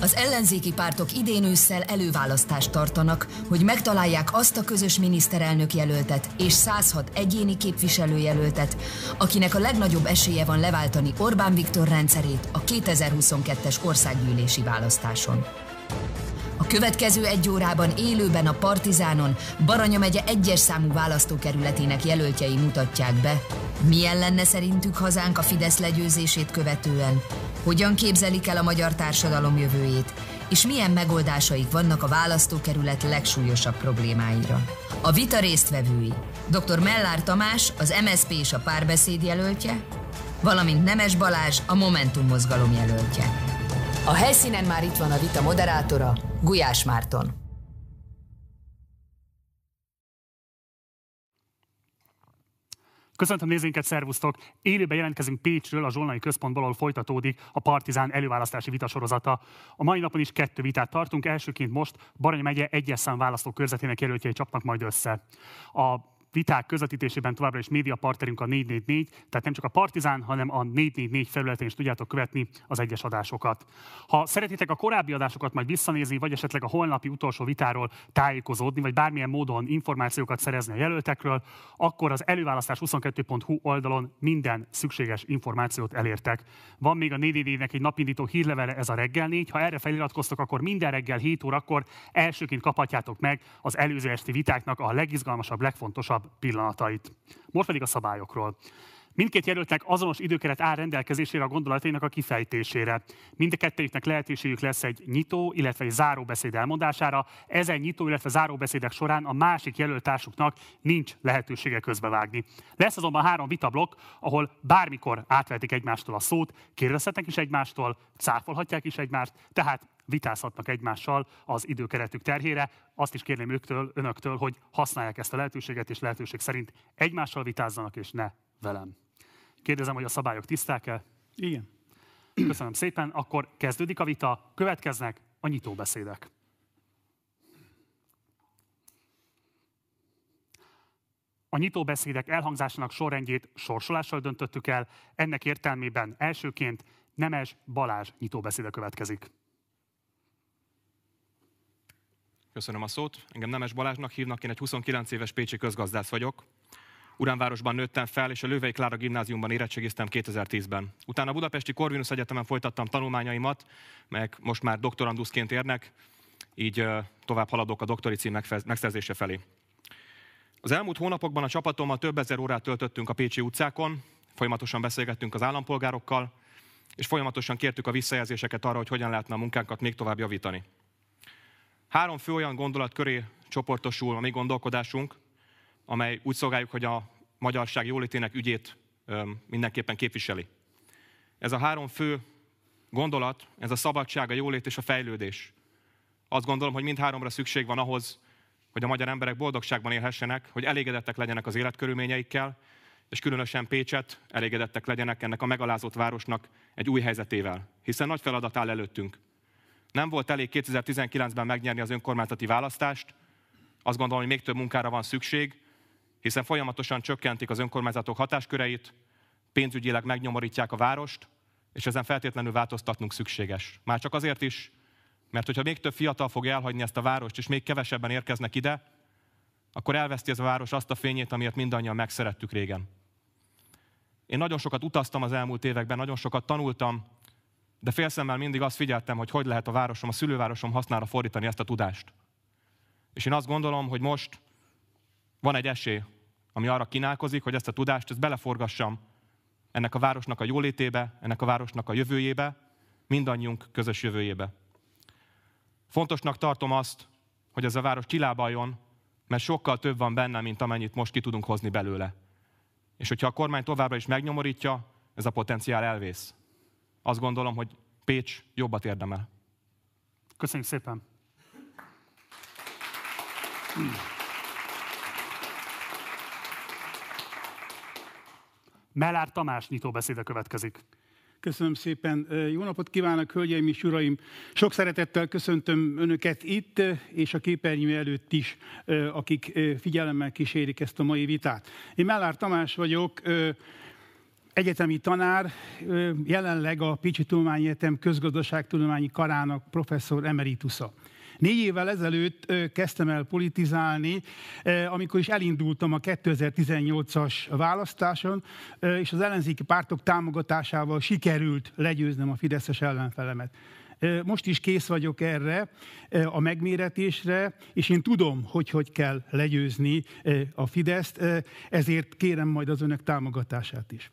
Az ellenzéki pártok idén ősszel előválasztást tartanak, hogy megtalálják azt a közös miniszterelnök jelöltet és 106 egyéni képviselőjelöltet, akinek a legnagyobb esélye van leváltani Orbán Viktor rendszerét a 2022-es országgyűlési választáson. Következő egy órában élőben a Partizánon Baranya megye egyes számú választókerületének jelöltjei mutatják be, milyen lenne szerintük hazánk a Fidesz legyőzését követően, hogyan képzelik el a magyar társadalom jövőjét, és milyen megoldásaik vannak a választókerület legsúlyosabb problémáira. A vita résztvevői dr. Mellár Tamás, az MSP és a párbeszéd jelöltje, valamint Nemes Balázs, a Momentum mozgalom jelöltje. A helyszínen már itt van a vita moderátora, Gulyás Márton. Köszöntöm nézőinket, szervusztok! Élőben jelentkezünk Pécsről, a Zsolnai Központból, ahol folytatódik a Partizán előválasztási vitasorozata. A mai napon is kettő vitát tartunk. Elsőként most Baranya megye egyes szám választókörzetének jelöltjei csapnak majd össze. A viták közvetítésében továbbra is média partnerünk a 444, tehát nem csak a Partizán, hanem a 444 felületén is tudjátok követni az egyes adásokat. Ha szeretitek a korábbi adásokat majd visszanézni, vagy esetleg a holnapi utolsó vitáról tájékozódni, vagy bármilyen módon információkat szerezni a jelöltekről, akkor az előválasztás22.hu oldalon minden szükséges információt elértek. Van még a 444-nek egy napindító hírlevele, ez a reggel 4. Ha erre feliratkoztok, akkor minden reggel 7 órakor elsőként kaphatjátok meg az előző esti vitáknak a legizgalmasabb, legfontosabb legfontosabb pillanatait. Most pedig a szabályokról. Mindkét jelöltnek azonos időkeret áll rendelkezésére a gondolatainak a kifejtésére. Mind a kettőjüknek lehetőségük lesz egy nyitó, illetve egy záróbeszéd elmondására. Ezen nyitó, illetve záróbeszédek során a másik jelöltársuknak nincs lehetősége közbevágni. Lesz azonban három vitablok, ahol bármikor átvehetik egymástól a szót, kérdezhetnek is egymástól, cáfolhatják is egymást, tehát vitázhatnak egymással az időkeretük terhére. Azt is kérném őktől, önöktől, hogy használják ezt a lehetőséget, és lehetőség szerint egymással vitázzanak, és ne velem. Kérdezem, hogy a szabályok tiszták-e? Igen. Köszönöm szépen. Akkor kezdődik a vita, következnek a nyitóbeszédek. A nyitóbeszédek elhangzásának sorrendjét sorsolással döntöttük el, ennek értelmében elsőként Nemes Balázs nyitóbeszéde következik. Köszönöm a szót. Engem Nemes Balázsnak hívnak, én egy 29 éves pécsi közgazdász vagyok. Uránvárosban nőttem fel, és a Lővei Klára gimnáziumban érettségiztem 2010-ben. Utána a Budapesti Corvinus Egyetemen folytattam tanulmányaimat, meg most már doktoranduszként érnek, így tovább haladok a doktori cím megszerzése felé. Az elmúlt hónapokban a csapatommal több ezer órát töltöttünk a Pécsi utcákon, folyamatosan beszélgettünk az állampolgárokkal, és folyamatosan kértük a visszajelzéseket arra, hogy hogyan lehetne a munkánkat még tovább javítani. Három fő olyan gondolat köré csoportosul a mi gondolkodásunk, amely úgy szolgáljuk, hogy a magyarság jólétének ügyét mindenképpen képviseli. Ez a három fő gondolat, ez a szabadság, a jólét és a fejlődés. Azt gondolom, hogy mindháromra szükség van ahhoz, hogy a magyar emberek boldogságban élhessenek, hogy elégedettek legyenek az életkörülményeikkel, és különösen Pécset elégedettek legyenek ennek a megalázott városnak egy új helyzetével. Hiszen nagy feladat áll előttünk. Nem volt elég 2019-ben megnyerni az önkormányzati választást, azt gondolom, hogy még több munkára van szükség, hiszen folyamatosan csökkentik az önkormányzatok hatásköreit, pénzügyileg megnyomorítják a várost, és ezen feltétlenül változtatnunk szükséges. Már csak azért is, mert hogyha még több fiatal fog elhagyni ezt a várost, és még kevesebben érkeznek ide, akkor elveszti ez a város azt a fényét, amiért mindannyian megszerettük régen. Én nagyon sokat utaztam az elmúlt években, nagyon sokat tanultam, de félszemmel mindig azt figyeltem, hogy hogy lehet a városom, a szülővárosom hasznára fordítani ezt a tudást. És én azt gondolom, hogy most van egy esély, ami arra kínálkozik, hogy ezt a tudást ezt beleforgassam ennek a városnak a jólétébe, ennek a városnak a jövőjébe, mindannyiunk közös jövőjébe. Fontosnak tartom azt, hogy ez a város kilábaljon, mert sokkal több van benne, mint amennyit most ki tudunk hozni belőle. És hogyha a kormány továbbra is megnyomorítja, ez a potenciál elvész. Azt gondolom, hogy Pécs jobbat érdemel. Köszönjük szépen! Mellár Tamás nyitóbeszéde következik. Köszönöm szépen. Jó napot kívánok, hölgyeim és uraim! Sok szeretettel köszöntöm Önöket itt, és a képernyő előtt is, akik figyelemmel kísérik ezt a mai vitát. Én Mellár Tamás vagyok, egyetemi tanár, jelenleg a Pécsi Tudományegyetem közgazdaságtudományi karának professzor emeritusza. Négy évvel ezelőtt kezdtem el politizálni, amikor is elindultam a 2018-as választáson, és az ellenzéki pártok támogatásával sikerült legyőznem a Fideszes ellenfelemet. Most is kész vagyok erre, a megméretésre, és én tudom, hogy hogy kell legyőzni a Fideszt, ezért kérem majd az önök támogatását is.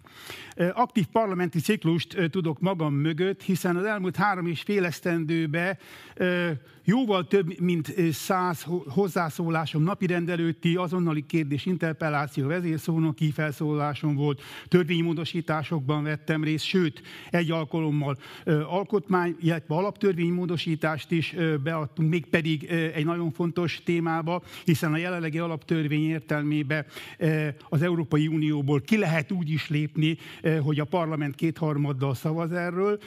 Aktív parlamenti ciklust tudok magam mögött, hiszen az elmúlt három és fél esztendőben jóval több, mint száz hozzászólásom napirendelőtti azonnali kérdés, interpelláció, vezérszónoki felszólásom volt, törvénymódosításokban vettem részt, sőt, egy alkalommal alkotmány, illetve alaptörvénymódosítást is beadtunk, mégpedig egy nagyon fontos témába, hiszen a jelenlegi alaptörvény értelmében az Európai Unióból ki lehet úgy is lépni, hogy a parlament kétharmaddal szavaz erről.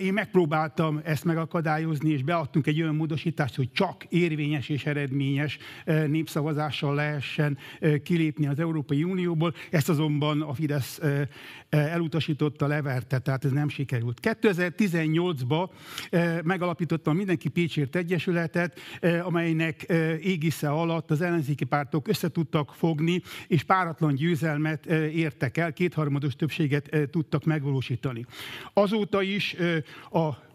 Én megpróbáltam ezt megakadályozni, és beadtunk egy olyan módosítást, hogy csak érvényes és eredményes népszavazással lehessen kilépni az Európai Unióból. Ezt azonban a Fidesz elutasította, leverte, tehát ez nem sikerült. 2018-ban megalapítottam Mindenki Pécsért Egyesületet, amelynek égisze alatt az ellenzéki pártok összetudtak fogni, és páratlan győzelmet értek el, kétharmados többséget tudtak megvalósítani. Azóta is a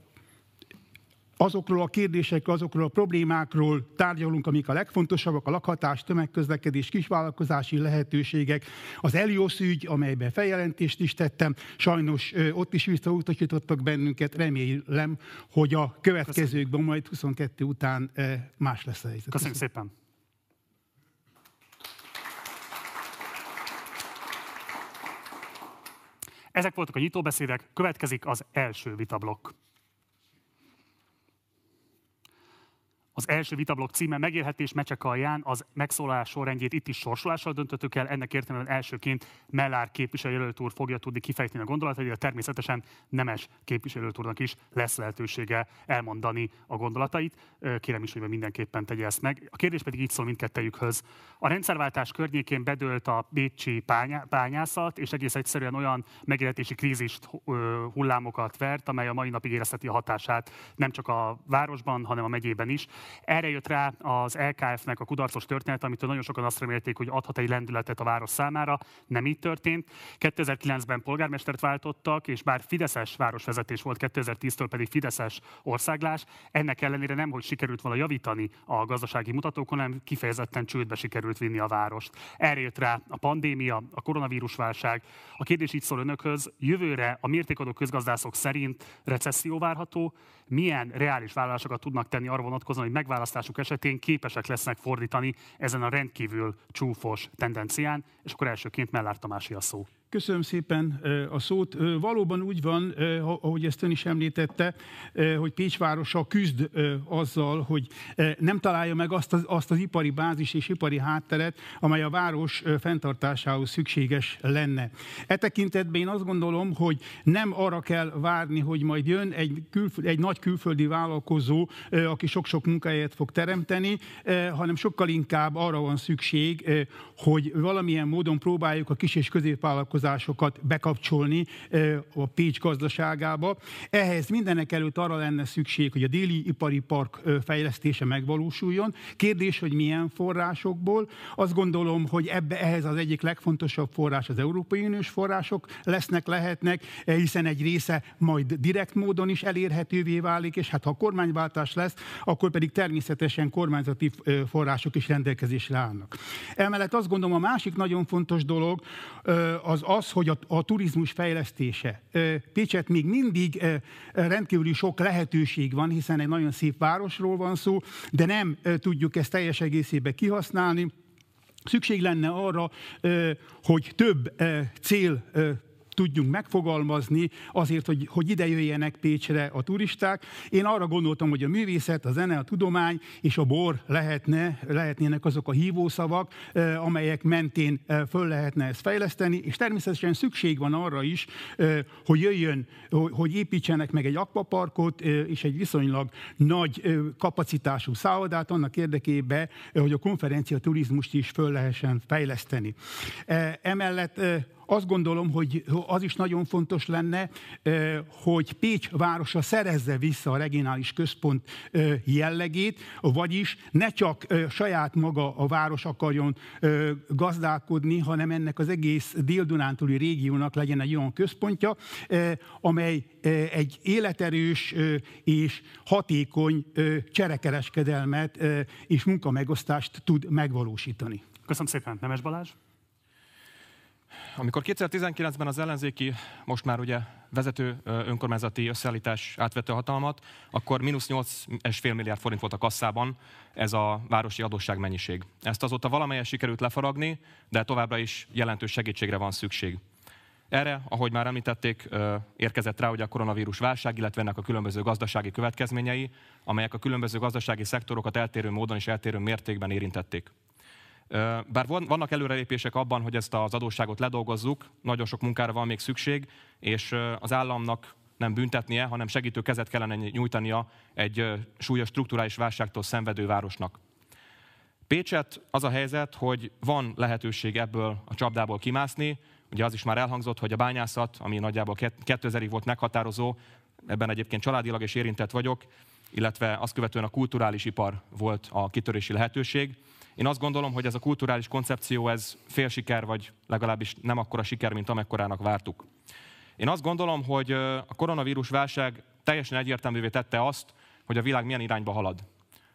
azokról a kérdésekről, azokról a problémákról tárgyalunk, amik a legfontosabbak, a lakhatás, tömegközlekedés, kisvállalkozási lehetőségek, az Eliosz ügy, amelyben feljelentést is tettem, sajnos ott is visszautasítottak bennünket, remélem, hogy a következőkben majd 22 után más lesz a helyzet. Köszönjük szépen! Ezek voltak a nyitóbeszédek, következik az első vitablokk. Az első vitablok címe megélhetés mecsek alján az megszólalás sorrendjét itt is sorsolással döntöttük el. Ennek értelemben elsőként Mellár képviselőjelölt úr fogja tudni kifejteni a gondolatait, de természetesen Nemes képviselőjelölt úrnak is lesz lehetősége elmondani a gondolatait. Kérem is, hogy mindenképpen tegye ezt meg. A kérdés pedig így szól mindkettejükhöz. A rendszerváltás környékén bedőlt a bécsi pányászat, és egész egyszerűen olyan megélhetési krízist hullámokat vert, amely a mai napig érezheti a hatását nem csak a városban, hanem a megyében is. Erre jött rá az LKF-nek a kudarcos történet, amitől nagyon sokan azt remélték, hogy adhat egy lendületet a város számára. Nem így történt. 2009-ben polgármestert váltottak, és bár Fideszes városvezetés volt, 2010-től pedig Fideszes országlás, ennek ellenére nem, hogy sikerült volna javítani a gazdasági mutatókon, hanem kifejezetten csődbe sikerült vinni a várost. Erre jött rá a pandémia, a koronavírus válság. A kérdés így szól önökhöz, jövőre a mértékadó közgazdászok szerint recesszió várható, milyen reális vállalásokat tudnak tenni arra vonatkozóan, hogy megválasztásuk esetén képesek lesznek fordítani ezen a rendkívül csúfos tendencián, és akkor elsőként Mellár Tamási a szó. Köszönöm szépen a szót. Valóban úgy van, ahogy ezt ön is említette, hogy Pécs városa küzd azzal, hogy nem találja meg azt az, azt az ipari bázis és ipari hátteret, amely a város fenntartásához szükséges lenne. E tekintetben én azt gondolom, hogy nem arra kell várni, hogy majd jön egy, külföld, egy nagy külföldi vállalkozó, aki sok-sok munkahelyet fog teremteni, hanem sokkal inkább arra van szükség, hogy valamilyen módon próbáljuk a kis és középvállalkozókat vállalkozásokat bekapcsolni a Pécs gazdaságába. Ehhez mindenek előtt arra lenne szükség, hogy a déli ipari park fejlesztése megvalósuljon. Kérdés, hogy milyen forrásokból. Azt gondolom, hogy ebbe ehhez az egyik legfontosabb forrás az Európai Uniós források lesznek, lehetnek, hiszen egy része majd direkt módon is elérhetővé válik, és hát ha kormányváltás lesz, akkor pedig természetesen kormányzati források is rendelkezésre állnak. Emellett azt gondolom, a másik nagyon fontos dolog az az, hogy a, a turizmus fejlesztése. Pécset még mindig rendkívüli sok lehetőség van, hiszen egy nagyon szép városról van szó, de nem tudjuk ezt teljes egészében kihasználni. Szükség lenne arra, hogy több cél tudjunk megfogalmazni azért, hogy, hogy ide jöjjenek Pécsre a turisták. Én arra gondoltam, hogy a művészet, a zene, a tudomány és a bor lehetne, lehetnének azok a hívószavak, amelyek mentén föl lehetne ezt fejleszteni, és természetesen szükség van arra is, hogy jöjjön, hogy építsenek meg egy akvaparkot és egy viszonylag nagy kapacitású szállodát annak érdekében, hogy a konferencia turizmust is föl lehessen fejleszteni. Emellett azt gondolom, hogy az is nagyon fontos lenne, hogy Pécs városa szerezze vissza a regionális központ jellegét, vagyis ne csak saját maga a város akarjon gazdálkodni, hanem ennek az egész dél-dunántúli régiónak legyen egy olyan központja, amely egy életerős és hatékony cserekereskedelmet és munkamegosztást tud megvalósítani. Köszönöm szépen, Nemes Balázs. Amikor 2019-ben az ellenzéki, most már ugye vezető önkormányzati összeállítás átvette a hatalmat, akkor mínusz 8,5 milliárd forint volt a kasszában ez a városi adósság mennyiség. Ezt azóta valamelyes sikerült lefaragni, de továbbra is jelentős segítségre van szükség. Erre, ahogy már említették, érkezett rá hogy a koronavírus válság, illetve ennek a különböző gazdasági következményei, amelyek a különböző gazdasági szektorokat eltérő módon és eltérő mértékben érintették. Bár vannak előrelépések abban, hogy ezt az adósságot ledolgozzuk, nagyon sok munkára van még szükség, és az államnak nem büntetnie, hanem segítő kezet kellene nyújtania egy súlyos strukturális válságtól szenvedő városnak. Pécset az a helyzet, hogy van lehetőség ebből a csapdából kimászni. Ugye az is már elhangzott, hogy a bányászat, ami nagyjából 2000-ig volt meghatározó, ebben egyébként családilag is érintett vagyok, illetve azt követően a kulturális ipar volt a kitörési lehetőség. Én azt gondolom, hogy ez a kulturális koncepció, ez fél siker, vagy legalábbis nem akkora siker, mint amekkorának vártuk. Én azt gondolom, hogy a koronavírus válság teljesen egyértelművé tette azt, hogy a világ milyen irányba halad.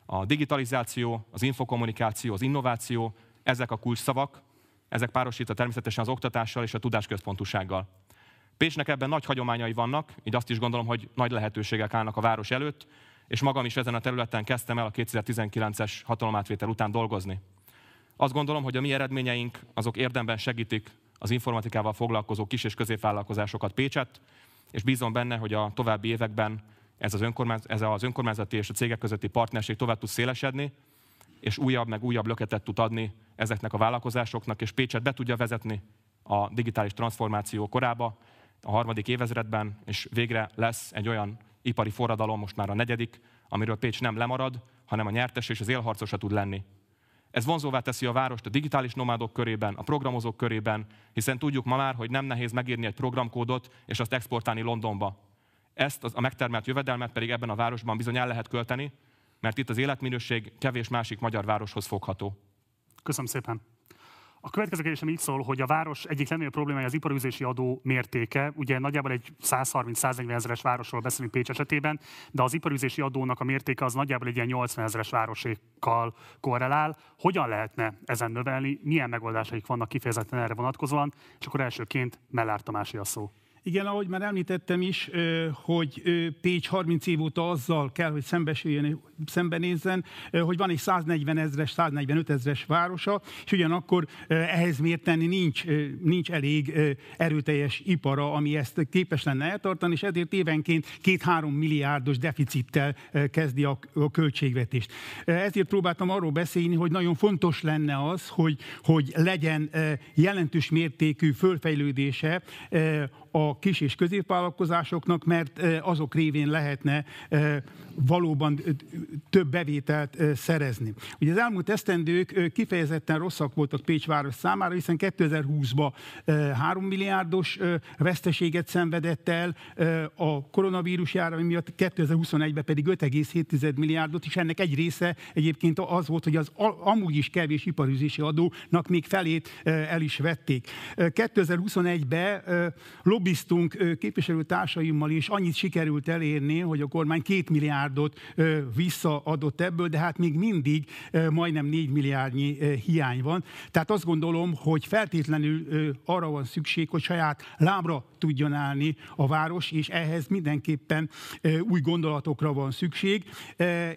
A digitalizáció, az infokommunikáció, az innováció, ezek a kulcsszavak, ezek párosítva természetesen az oktatással és a tudásközpontúsággal. Pécsnek ebben nagy hagyományai vannak, így azt is gondolom, hogy nagy lehetőségek állnak a város előtt, és magam is ezen a területen kezdtem el a 2019-es hatalomátvétel után dolgozni. Azt gondolom, hogy a mi eredményeink azok érdemben segítik az informatikával foglalkozó kis- és középvállalkozásokat Pécset, és bízom benne, hogy a további években ez az, önkormányz, ez az önkormányzati és a cégek közötti partnerség tovább tud szélesedni, és újabb meg újabb löketet tud adni ezeknek a vállalkozásoknak, és Pécset be tudja vezetni a digitális transformáció korába, a harmadik évezredben, és végre lesz egy olyan ipari forradalom, most már a negyedik, amiről Pécs nem lemarad, hanem a nyertes és az élharcosa tud lenni. Ez vonzóvá teszi a várost a digitális nomádok körében, a programozók körében, hiszen tudjuk ma már, hogy nem nehéz megírni egy programkódot és azt exportálni Londonba. Ezt a megtermelt jövedelmet pedig ebben a városban bizony el lehet költeni, mert itt az életminőség kevés másik magyar városhoz fogható. Köszönöm szépen. A következő kérdésem így szól, hogy a város egyik legnagyobb problémája az iparűzési adó mértéke. Ugye nagyjából egy 130-140 ezeres városról beszélünk Pécs esetében, de az iparűzési adónak a mértéke az nagyjából egy ilyen 80 ezeres városékkal korrelál. Hogyan lehetne ezen növelni? Milyen megoldásaik vannak kifejezetten erre vonatkozóan? És akkor elsőként Mellár Tamási a szó. Igen, ahogy már említettem is, hogy Pécs 30 év óta azzal kell, hogy szembesüljön, szembenézzen, hogy van egy 140 ezres, 145 ezres városa, és ugyanakkor ehhez miért tenni nincs, nincs elég erőteljes ipara, ami ezt képes lenne eltartani, és ezért évenként két-három milliárdos deficittel kezdi a költségvetést. Ezért próbáltam arról beszélni, hogy nagyon fontos lenne az, hogy, hogy legyen jelentős mértékű fölfejlődése a kis és középvállalkozásoknak, mert azok révén lehetne valóban több bevételt szerezni. Ugye az elmúlt esztendők kifejezetten rosszak voltak Pécs város számára, hiszen 2020-ban 3 milliárdos veszteséget szenvedett el a koronavírus járvány miatt, 2021-ben pedig 5,7 milliárdot, és ennek egy része egyébként az volt, hogy az amúgy is kevés iparüzési adónak még felét el is vették. 2021-ben lobbiztunk képviselőtársaimmal, és annyit sikerült elérni, hogy a kormány két milliárdot visszaadott ebből, de hát még mindig majdnem 4 milliárdnyi hiány van. Tehát azt gondolom, hogy feltétlenül arra van szükség, hogy saját lábra tudjon állni a város, és ehhez mindenképpen új gondolatokra van szükség.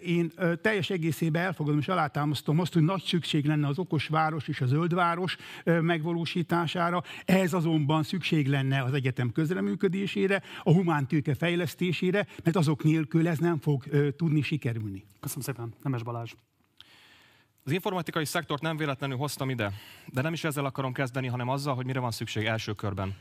Én teljes egészében elfogadom és alátámasztom azt, hogy nagy szükség lenne az okos város és a zöld város megvalósítására. Ehhez azonban szükség lenne az egyetem közreműködésére, a humántőke fejlesztésére, mert azok nélkül ez nem fog tudni sikerülni. Köszönöm szépen, Nemes Balázs. Az informatikai szektort nem véletlenül hoztam ide, de nem is ezzel akarom kezdeni, hanem azzal, hogy mire van szükség első körben.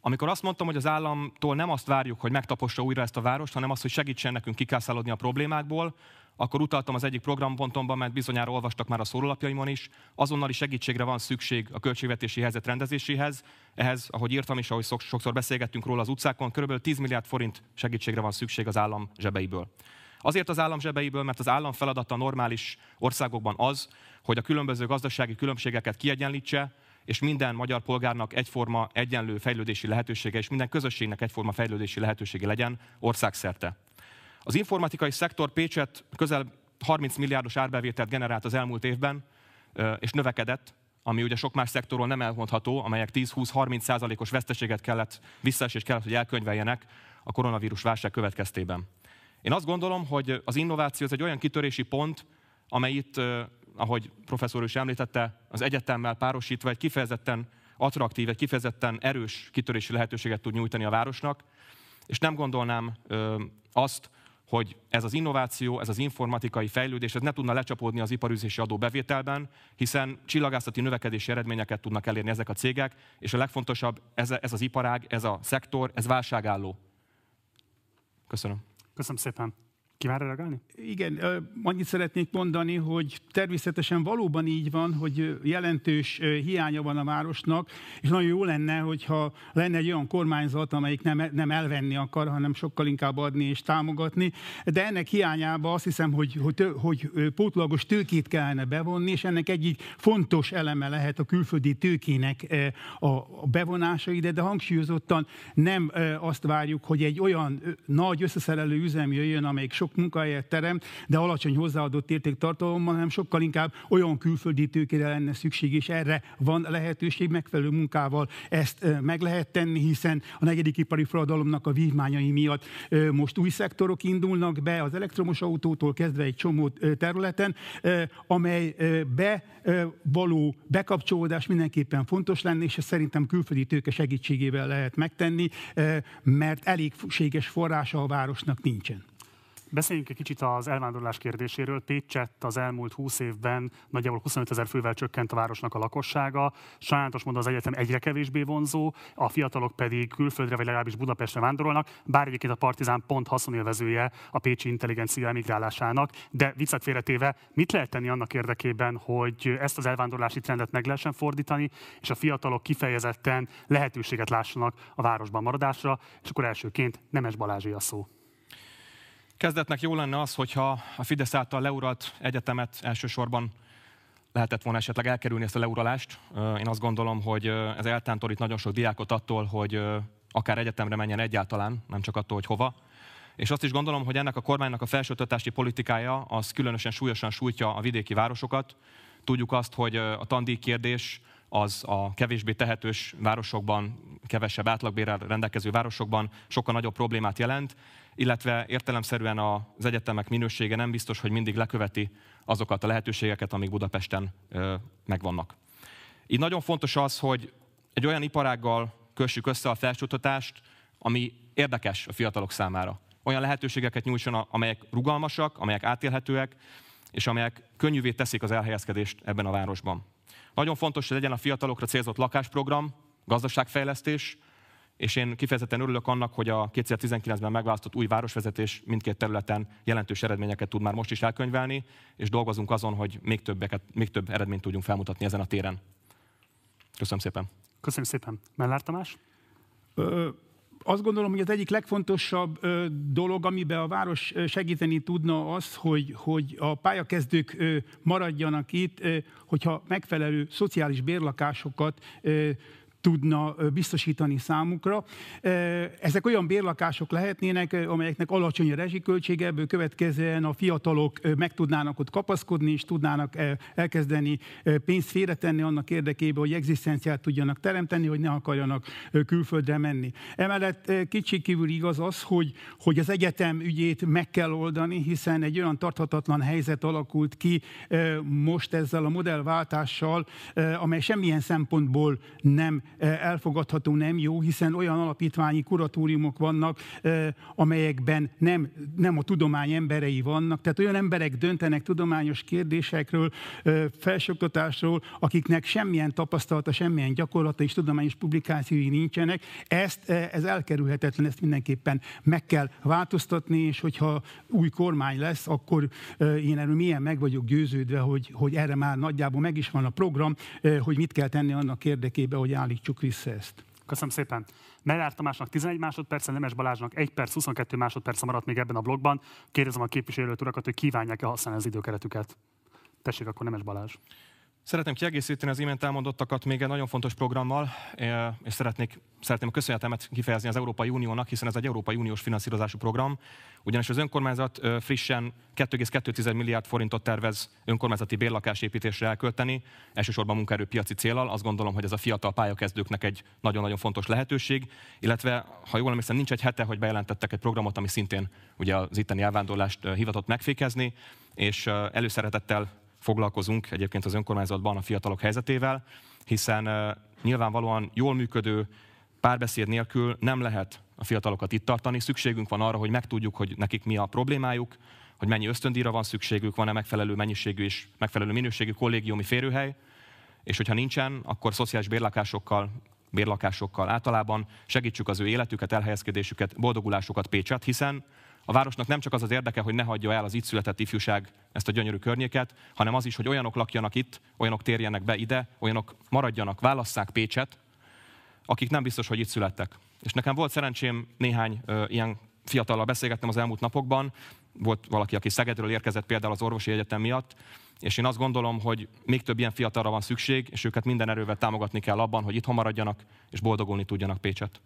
Amikor azt mondtam, hogy az államtól nem azt várjuk, hogy megtapossa újra ezt a várost, hanem azt, hogy segítsen nekünk kikászálódni a problémákból, akkor utaltam az egyik programpontomban, mert bizonyára olvastak már a szórólapjaimon is, azonnali segítségre van szükség a költségvetési helyzet rendezéséhez. Ehhez, ahogy írtam is, ahogy sokszor beszélgettünk róla az utcákon, kb. 10 milliárd forint segítségre van szükség az állam zsebeiből. Azért az állam zsebeiből, mert az állam feladata normális országokban az, hogy a különböző gazdasági különbségeket kiegyenlítse, és minden magyar polgárnak egyforma, egyenlő fejlődési lehetősége, és minden közösségnek egyforma fejlődési lehetősége legyen országszerte. Az informatikai szektor Pécset közel 30 milliárdos árbevételt generált az elmúlt évben, és növekedett, ami ugye sok más szektorról nem elmondható, amelyek 10-20-30 százalékos veszteséget kellett visszaesés kellett, hogy elkönyveljenek a koronavírus válság következtében. Én azt gondolom, hogy az innováció az egy olyan kitörési pont, amely itt, ahogy professzor is említette, az egyetemmel párosítva egy kifejezetten attraktív, egy kifejezetten erős kitörési lehetőséget tud nyújtani a városnak, és nem gondolnám azt, hogy ez az innováció, ez az informatikai fejlődés, ez ne tudna lecsapódni az iparűzési adó bevételben, hiszen csillagászati növekedési eredményeket tudnak elérni ezek a cégek, és a legfontosabb, ez, ez az iparág, ez a szektor, ez válságálló. Köszönöm. Köszönöm szépen. Kíván reagálni? Igen, annyit szeretnék mondani, hogy természetesen valóban így van, hogy jelentős hiánya van a városnak, és nagyon jó lenne, hogyha lenne egy olyan kormányzat, amelyik nem, nem elvenni akar, hanem sokkal inkább adni és támogatni. De ennek hiányában azt hiszem, hogy, hogy, hogy pótlagos tőkét kellene bevonni, és ennek egyik fontos eleme lehet a külföldi tőkének a bevonása ide, de hangsúlyozottan nem azt várjuk, hogy egy olyan nagy összeszerelő üzem jöjjön, amelyik sok sok munkahelyet terem, de alacsony hozzáadott értéktartalommal, hanem sokkal inkább olyan külföldi tőkére lenne szükség, és erre van lehetőség, megfelelő munkával ezt meg lehet tenni, hiszen a negyedik ipari forradalomnak a vívmányai miatt most új szektorok indulnak be, az elektromos autótól kezdve egy csomó területen, amely be való bekapcsolódás mindenképpen fontos lenne, és ezt szerintem külföldi tőke segítségével lehet megtenni, mert elégséges forrása a városnak nincsen. Beszéljünk egy kicsit az elvándorlás kérdéséről. Pécsett az elmúlt 20 évben nagyjából 25 ezer fővel csökkent a városnak a lakossága. Sajnálatos módon az egyetem egyre kevésbé vonzó, a fiatalok pedig külföldre vagy legalábbis Budapestre vándorolnak, bár egyébként a Partizán pont haszonélvezője a pécsi intelligencia emigrálásának. De viccet félretéve, mit lehet tenni annak érdekében, hogy ezt az elvándorlási trendet meg lehessen fordítani, és a fiatalok kifejezetten lehetőséget lássanak a városban maradásra, és akkor elsőként Nemes Balázsi a szó. Kezdetnek jó lenne az, hogyha a Fidesz által leuralt egyetemet elsősorban lehetett volna esetleg elkerülni ezt a leuralást. Én azt gondolom, hogy ez eltántorít nagyon sok diákot attól, hogy akár egyetemre menjen egyáltalán, nem csak attól, hogy hova. És azt is gondolom, hogy ennek a kormánynak a felsőoktatási politikája az különösen súlyosan sújtja a vidéki városokat. Tudjuk azt, hogy a tandíj kérdés az a kevésbé tehetős városokban, kevesebb átlagbérrel rendelkező városokban sokkal nagyobb problémát jelent, illetve értelemszerűen az egyetemek minősége nem biztos, hogy mindig leköveti azokat a lehetőségeket, amik Budapesten megvannak. Így nagyon fontos az, hogy egy olyan iparággal kössük össze a felsőoktatást, ami érdekes a fiatalok számára. Olyan lehetőségeket nyújtson, amelyek rugalmasak, amelyek átélhetőek, és amelyek könnyűvé teszik az elhelyezkedést ebben a városban. Nagyon fontos, hogy legyen a fiatalokra célzott lakásprogram, gazdaságfejlesztés, és én kifejezetten örülök annak, hogy a 2019-ben megválasztott új városvezetés mindkét területen jelentős eredményeket tud már most is elkönyvelni, és dolgozunk azon, hogy még, többeket, még több eredményt tudjunk felmutatni ezen a téren. Köszönöm szépen. Köszönöm szépen. Mellár Tamás? Ö, azt gondolom, hogy az egyik legfontosabb ö, dolog, amiben a város segíteni tudna az, hogy, hogy a pályakezdők ö, maradjanak itt, ö, hogyha megfelelő szociális bérlakásokat ö, tudna biztosítani számukra. Ezek olyan bérlakások lehetnének, amelyeknek alacsony a rezsiköltsége, ebből következően a fiatalok meg tudnának ott kapaszkodni, és tudnának elkezdeni pénzt félretenni annak érdekében, hogy egzisztenciát tudjanak teremteni, hogy ne akarjanak külföldre menni. Emellett kívül igaz az, hogy, hogy az egyetem ügyét meg kell oldani, hiszen egy olyan tarthatatlan helyzet alakult ki most ezzel a modellváltással, amely semmilyen szempontból nem elfogadható, nem jó, hiszen olyan alapítványi kuratóriumok vannak, amelyekben nem, nem a tudomány emberei vannak, tehát olyan emberek döntenek tudományos kérdésekről, felsőoktatásról, akiknek semmilyen tapasztalata, semmilyen gyakorlata és tudományos publikációi nincsenek. Ezt, ez elkerülhetetlen, ezt mindenképpen meg kell változtatni, és hogyha új kormány lesz, akkor én erről milyen meg vagyok győződve, hogy, hogy erre már nagyjából meg is van a program, hogy mit kell tenni annak érdekében, hogy állítsuk vissza ezt. Köszönöm szépen. Mellár Tamásnak 11 másodperc, Nemes Balázsnak 1 perc, 22 másodperc maradt még ebben a blogban. Kérdezem a képviselőt urakat, hogy kívánják-e használni az időkeretüket. Tessék, akkor Nemes Balázs. Szeretném kiegészíteni az imént elmondottakat még egy nagyon fontos programmal, és szeretnék, szeretném a köszönetemet kifejezni az Európai Uniónak, hiszen ez egy Európai Uniós finanszírozású program, ugyanis az önkormányzat frissen 2,2 milliárd forintot tervez önkormányzati bérlakásépítésre elkölteni, elsősorban munkaerőpiaci célral. Azt gondolom, hogy ez a fiatal pályakezdőknek egy nagyon-nagyon fontos lehetőség, illetve, ha jól emlékszem, nincs egy hete, hogy bejelentettek egy programot, ami szintén ugye az itteni elvándorlást hivatott megfékezni, és előszeretettel foglalkozunk egyébként az önkormányzatban a fiatalok helyzetével, hiszen nyilvánvalóan jól működő párbeszéd nélkül nem lehet a fiatalokat itt tartani. Szükségünk van arra, hogy megtudjuk, hogy nekik mi a problémájuk, hogy mennyi ösztöndíjra van szükségük, van-e megfelelő mennyiségű és megfelelő minőségű kollégiumi férőhely, és hogyha nincsen, akkor szociális bérlakásokkal, bérlakásokkal általában segítsük az ő életüket, elhelyezkedésüket, boldogulásukat Pécset, hiszen a városnak nem csak az az érdeke, hogy ne hagyja el az itt született ifjúság ezt a gyönyörű környéket, hanem az is, hogy olyanok lakjanak itt, olyanok térjenek be ide, olyanok maradjanak, válasszák Pécset, akik nem biztos, hogy itt születtek. És nekem volt szerencsém néhány ö, ilyen fiatallal beszélgettem az elmúlt napokban, volt valaki, aki Szegedről érkezett például az orvosi egyetem miatt, és én azt gondolom, hogy még több ilyen fiatalra van szükség, és őket minden erővel támogatni kell abban, hogy itt maradjanak, és boldogulni tudjanak Pécset.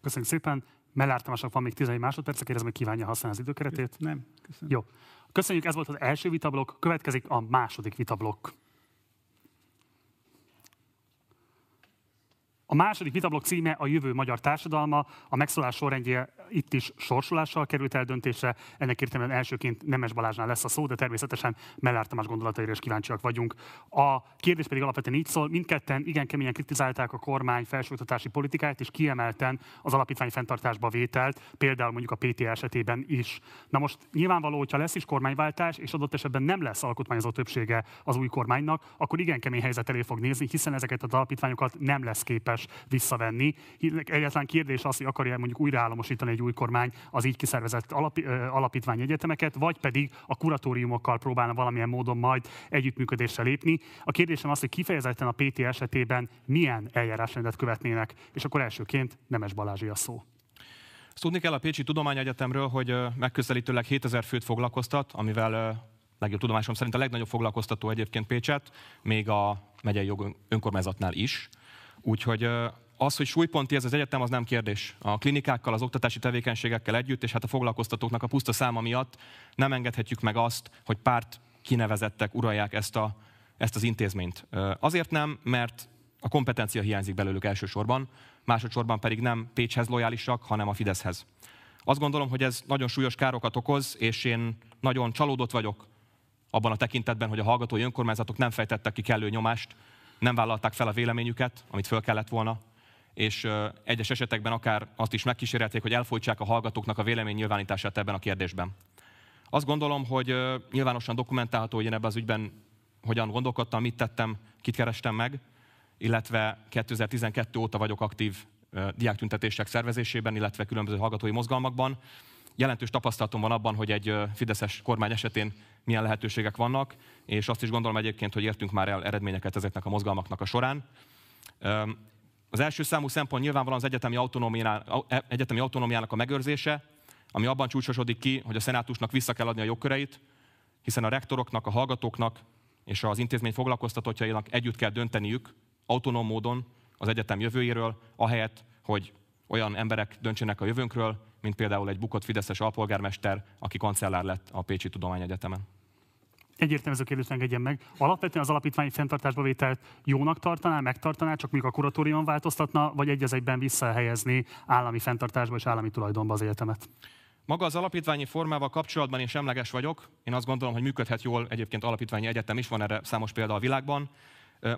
Köszönjük szépen. Mellár Tamásnak van még 11 másodperc, kérdezem, hogy kívánja használni az időkeretét. Nem, köszönöm. Jó. Köszönjük, ez volt az első vitablok, következik a második vitablok. A második vitablok címe a jövő magyar társadalma, a megszólás sorrendje itt is sorsolással került eldöntésre. Ennek értelemben elsőként Nemes Balázsnál lesz a szó, de természetesen Mellár Tamás gondolataira is kíváncsiak vagyunk. A kérdés pedig alapvetően így szól, mindketten igen keményen kritizálták a kormány felsőoktatási politikáját, és kiemelten az alapítvány fenntartásba vételt, például mondjuk a PT esetében is. Na most nyilvánvaló, hogyha lesz is kormányváltás, és adott esetben nem lesz alkotmányozó többsége az új kormánynak, akkor igen kemény helyzet elé fog nézni, hiszen ezeket az alapítványokat nem lesz képes visszavenni. Egyetlen kérdés az, hogy akarja mondjuk újraállamosítani egy új kormány az így kiszervezett alap, alapítvány egyetemeket, vagy pedig a kuratóriumokkal próbálna valamilyen módon majd együttműködésre lépni. A kérdésem az, hogy kifejezetten a PT esetében milyen eljárásrendet követnének, és akkor elsőként Nemes Balázsi a szó. Azt tudni kell a Pécsi Tudományegyetemről, hogy megközelítőleg 7000 főt foglalkoztat, amivel legjobb tudomásom szerint a legnagyobb foglalkoztató egyébként Pécset, még a megyei jog önkormányzatnál is. Úgyhogy az, hogy súlyponti ez az egyetem, az nem kérdés. A klinikákkal, az oktatási tevékenységekkel együtt, és hát a foglalkoztatóknak a puszta száma miatt nem engedhetjük meg azt, hogy párt kinevezettek uralják ezt, a, ezt az intézményt. Azért nem, mert a kompetencia hiányzik belőlük elsősorban, másodszorban pedig nem Pécshez lojálisak, hanem a Fideszhez. Azt gondolom, hogy ez nagyon súlyos károkat okoz, és én nagyon csalódott vagyok abban a tekintetben, hogy a hallgatói önkormányzatok nem fejtettek ki kellő nyomást, nem vállalták fel a véleményüket, amit föl kellett volna, és egyes esetekben akár azt is megkísérelték, hogy elfolytsák a hallgatóknak a vélemény nyilvánítását ebben a kérdésben. Azt gondolom, hogy nyilvánosan dokumentálható, hogy én ebben az ügyben hogyan gondolkodtam, mit tettem, kit kerestem meg, illetve 2012 óta vagyok aktív diáktüntetések szervezésében, illetve különböző hallgatói mozgalmakban. Jelentős tapasztalatom van abban, hogy egy fideszes kormány esetén milyen lehetőségek vannak, és azt is gondolom egyébként, hogy értünk már el eredményeket ezeknek a mozgalmaknak a során. Az első számú szempont nyilvánvalóan az egyetemi, e, egyetemi autonómiának a megőrzése, ami abban csúcsosodik ki, hogy a szenátusnak vissza kell adni a jogköreit, hiszen a rektoroknak, a hallgatóknak és az intézmény foglalkoztatottjainak együtt kell dönteniük autonóm módon az egyetem jövőjéről, ahelyett, hogy olyan emberek döntsenek a jövőnkről, mint például egy bukott fideszes alpolgármester, aki kancellár lett a Pécsi Tudományegyetemen egyértelmű ez a kérdést engedjen meg. Alapvetően az alapítványi fenntartásba vételt jónak tartaná, megtartaná, csak még a kuratórium változtatna, vagy egy egyben visszahelyezni állami fenntartásba és állami tulajdonba az egyetemet? Maga az alapítványi formával kapcsolatban én semleges vagyok. Én azt gondolom, hogy működhet jól egyébként alapítványi egyetem is, van erre számos példa a világban.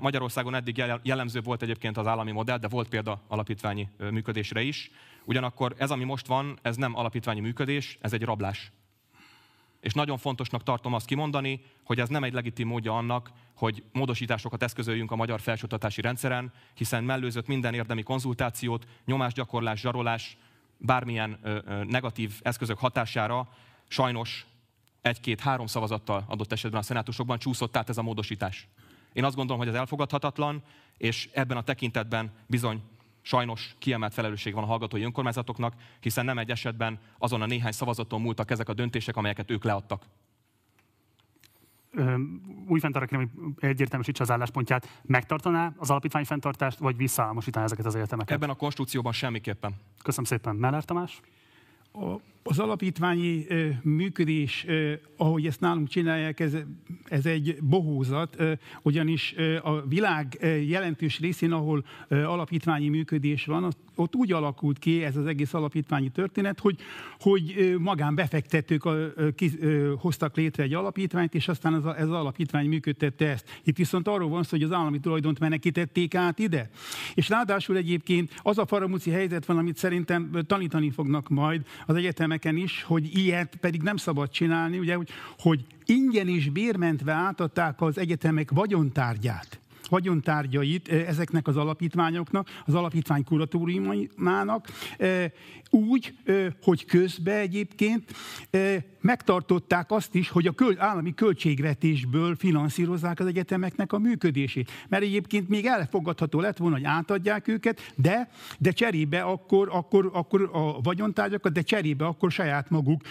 Magyarországon eddig jellemző volt egyébként az állami modell, de volt példa alapítványi működésre is. Ugyanakkor ez, ami most van, ez nem alapítványi működés, ez egy rablás. És nagyon fontosnak tartom azt kimondani, hogy ez nem egy legitim módja annak, hogy módosításokat eszközöljünk a magyar felsőoktatási rendszeren, hiszen mellőzött minden érdemi konzultációt, nyomásgyakorlás, zsarolás, bármilyen ö, ö, negatív eszközök hatására sajnos egy-két-három szavazattal adott esetben a szenátusokban csúszott át ez a módosítás. Én azt gondolom, hogy ez elfogadhatatlan, és ebben a tekintetben bizony sajnos kiemelt felelősség van a hallgatói önkormányzatoknak, hiszen nem egy esetben azon a néhány szavazaton múltak ezek a döntések, amelyeket ők leadtak. Új fenntarra kérem, hogy egyértelműsítse az álláspontját. Megtartaná az alapítvány fenntartást, vagy visszaállmosítaná ezeket az egyetemeket? Ebben a konstrukcióban semmiképpen. Köszönöm szépen. Meller Tamás? A, az alapítványi működés, ahogy ezt nálunk csinálják, ez, ez egy bohózat, ugyanis a világ jelentős részén, ahol alapítványi működés van, ott, úgy alakult ki ez az egész alapítványi történet, hogy, hogy magánbefektetők hoztak létre egy alapítványt, és aztán ez, a, ez az alapítvány működtette ezt. Itt viszont arról van szó, hogy az állami tulajdont menekítették át ide. És ráadásul egyébként az a faramúci helyzet van, amit szerintem tanítani fognak majd az egyetemek egyetemeken is, hogy ilyet pedig nem szabad csinálni, ugye, hogy, hogy ingyen és bérmentve átadták az egyetemek vagyontárgyát vagyontárgyait ezeknek az alapítványoknak, az alapítvány kuratóriumának, úgy, hogy közben egyébként megtartották azt is, hogy a állami költségvetésből finanszírozzák az egyetemeknek a működését. Mert egyébként még elfogadható lett volna, hogy átadják őket, de, de cserébe akkor, akkor, akkor a vagyontárgyakat, de cserébe akkor saját maguk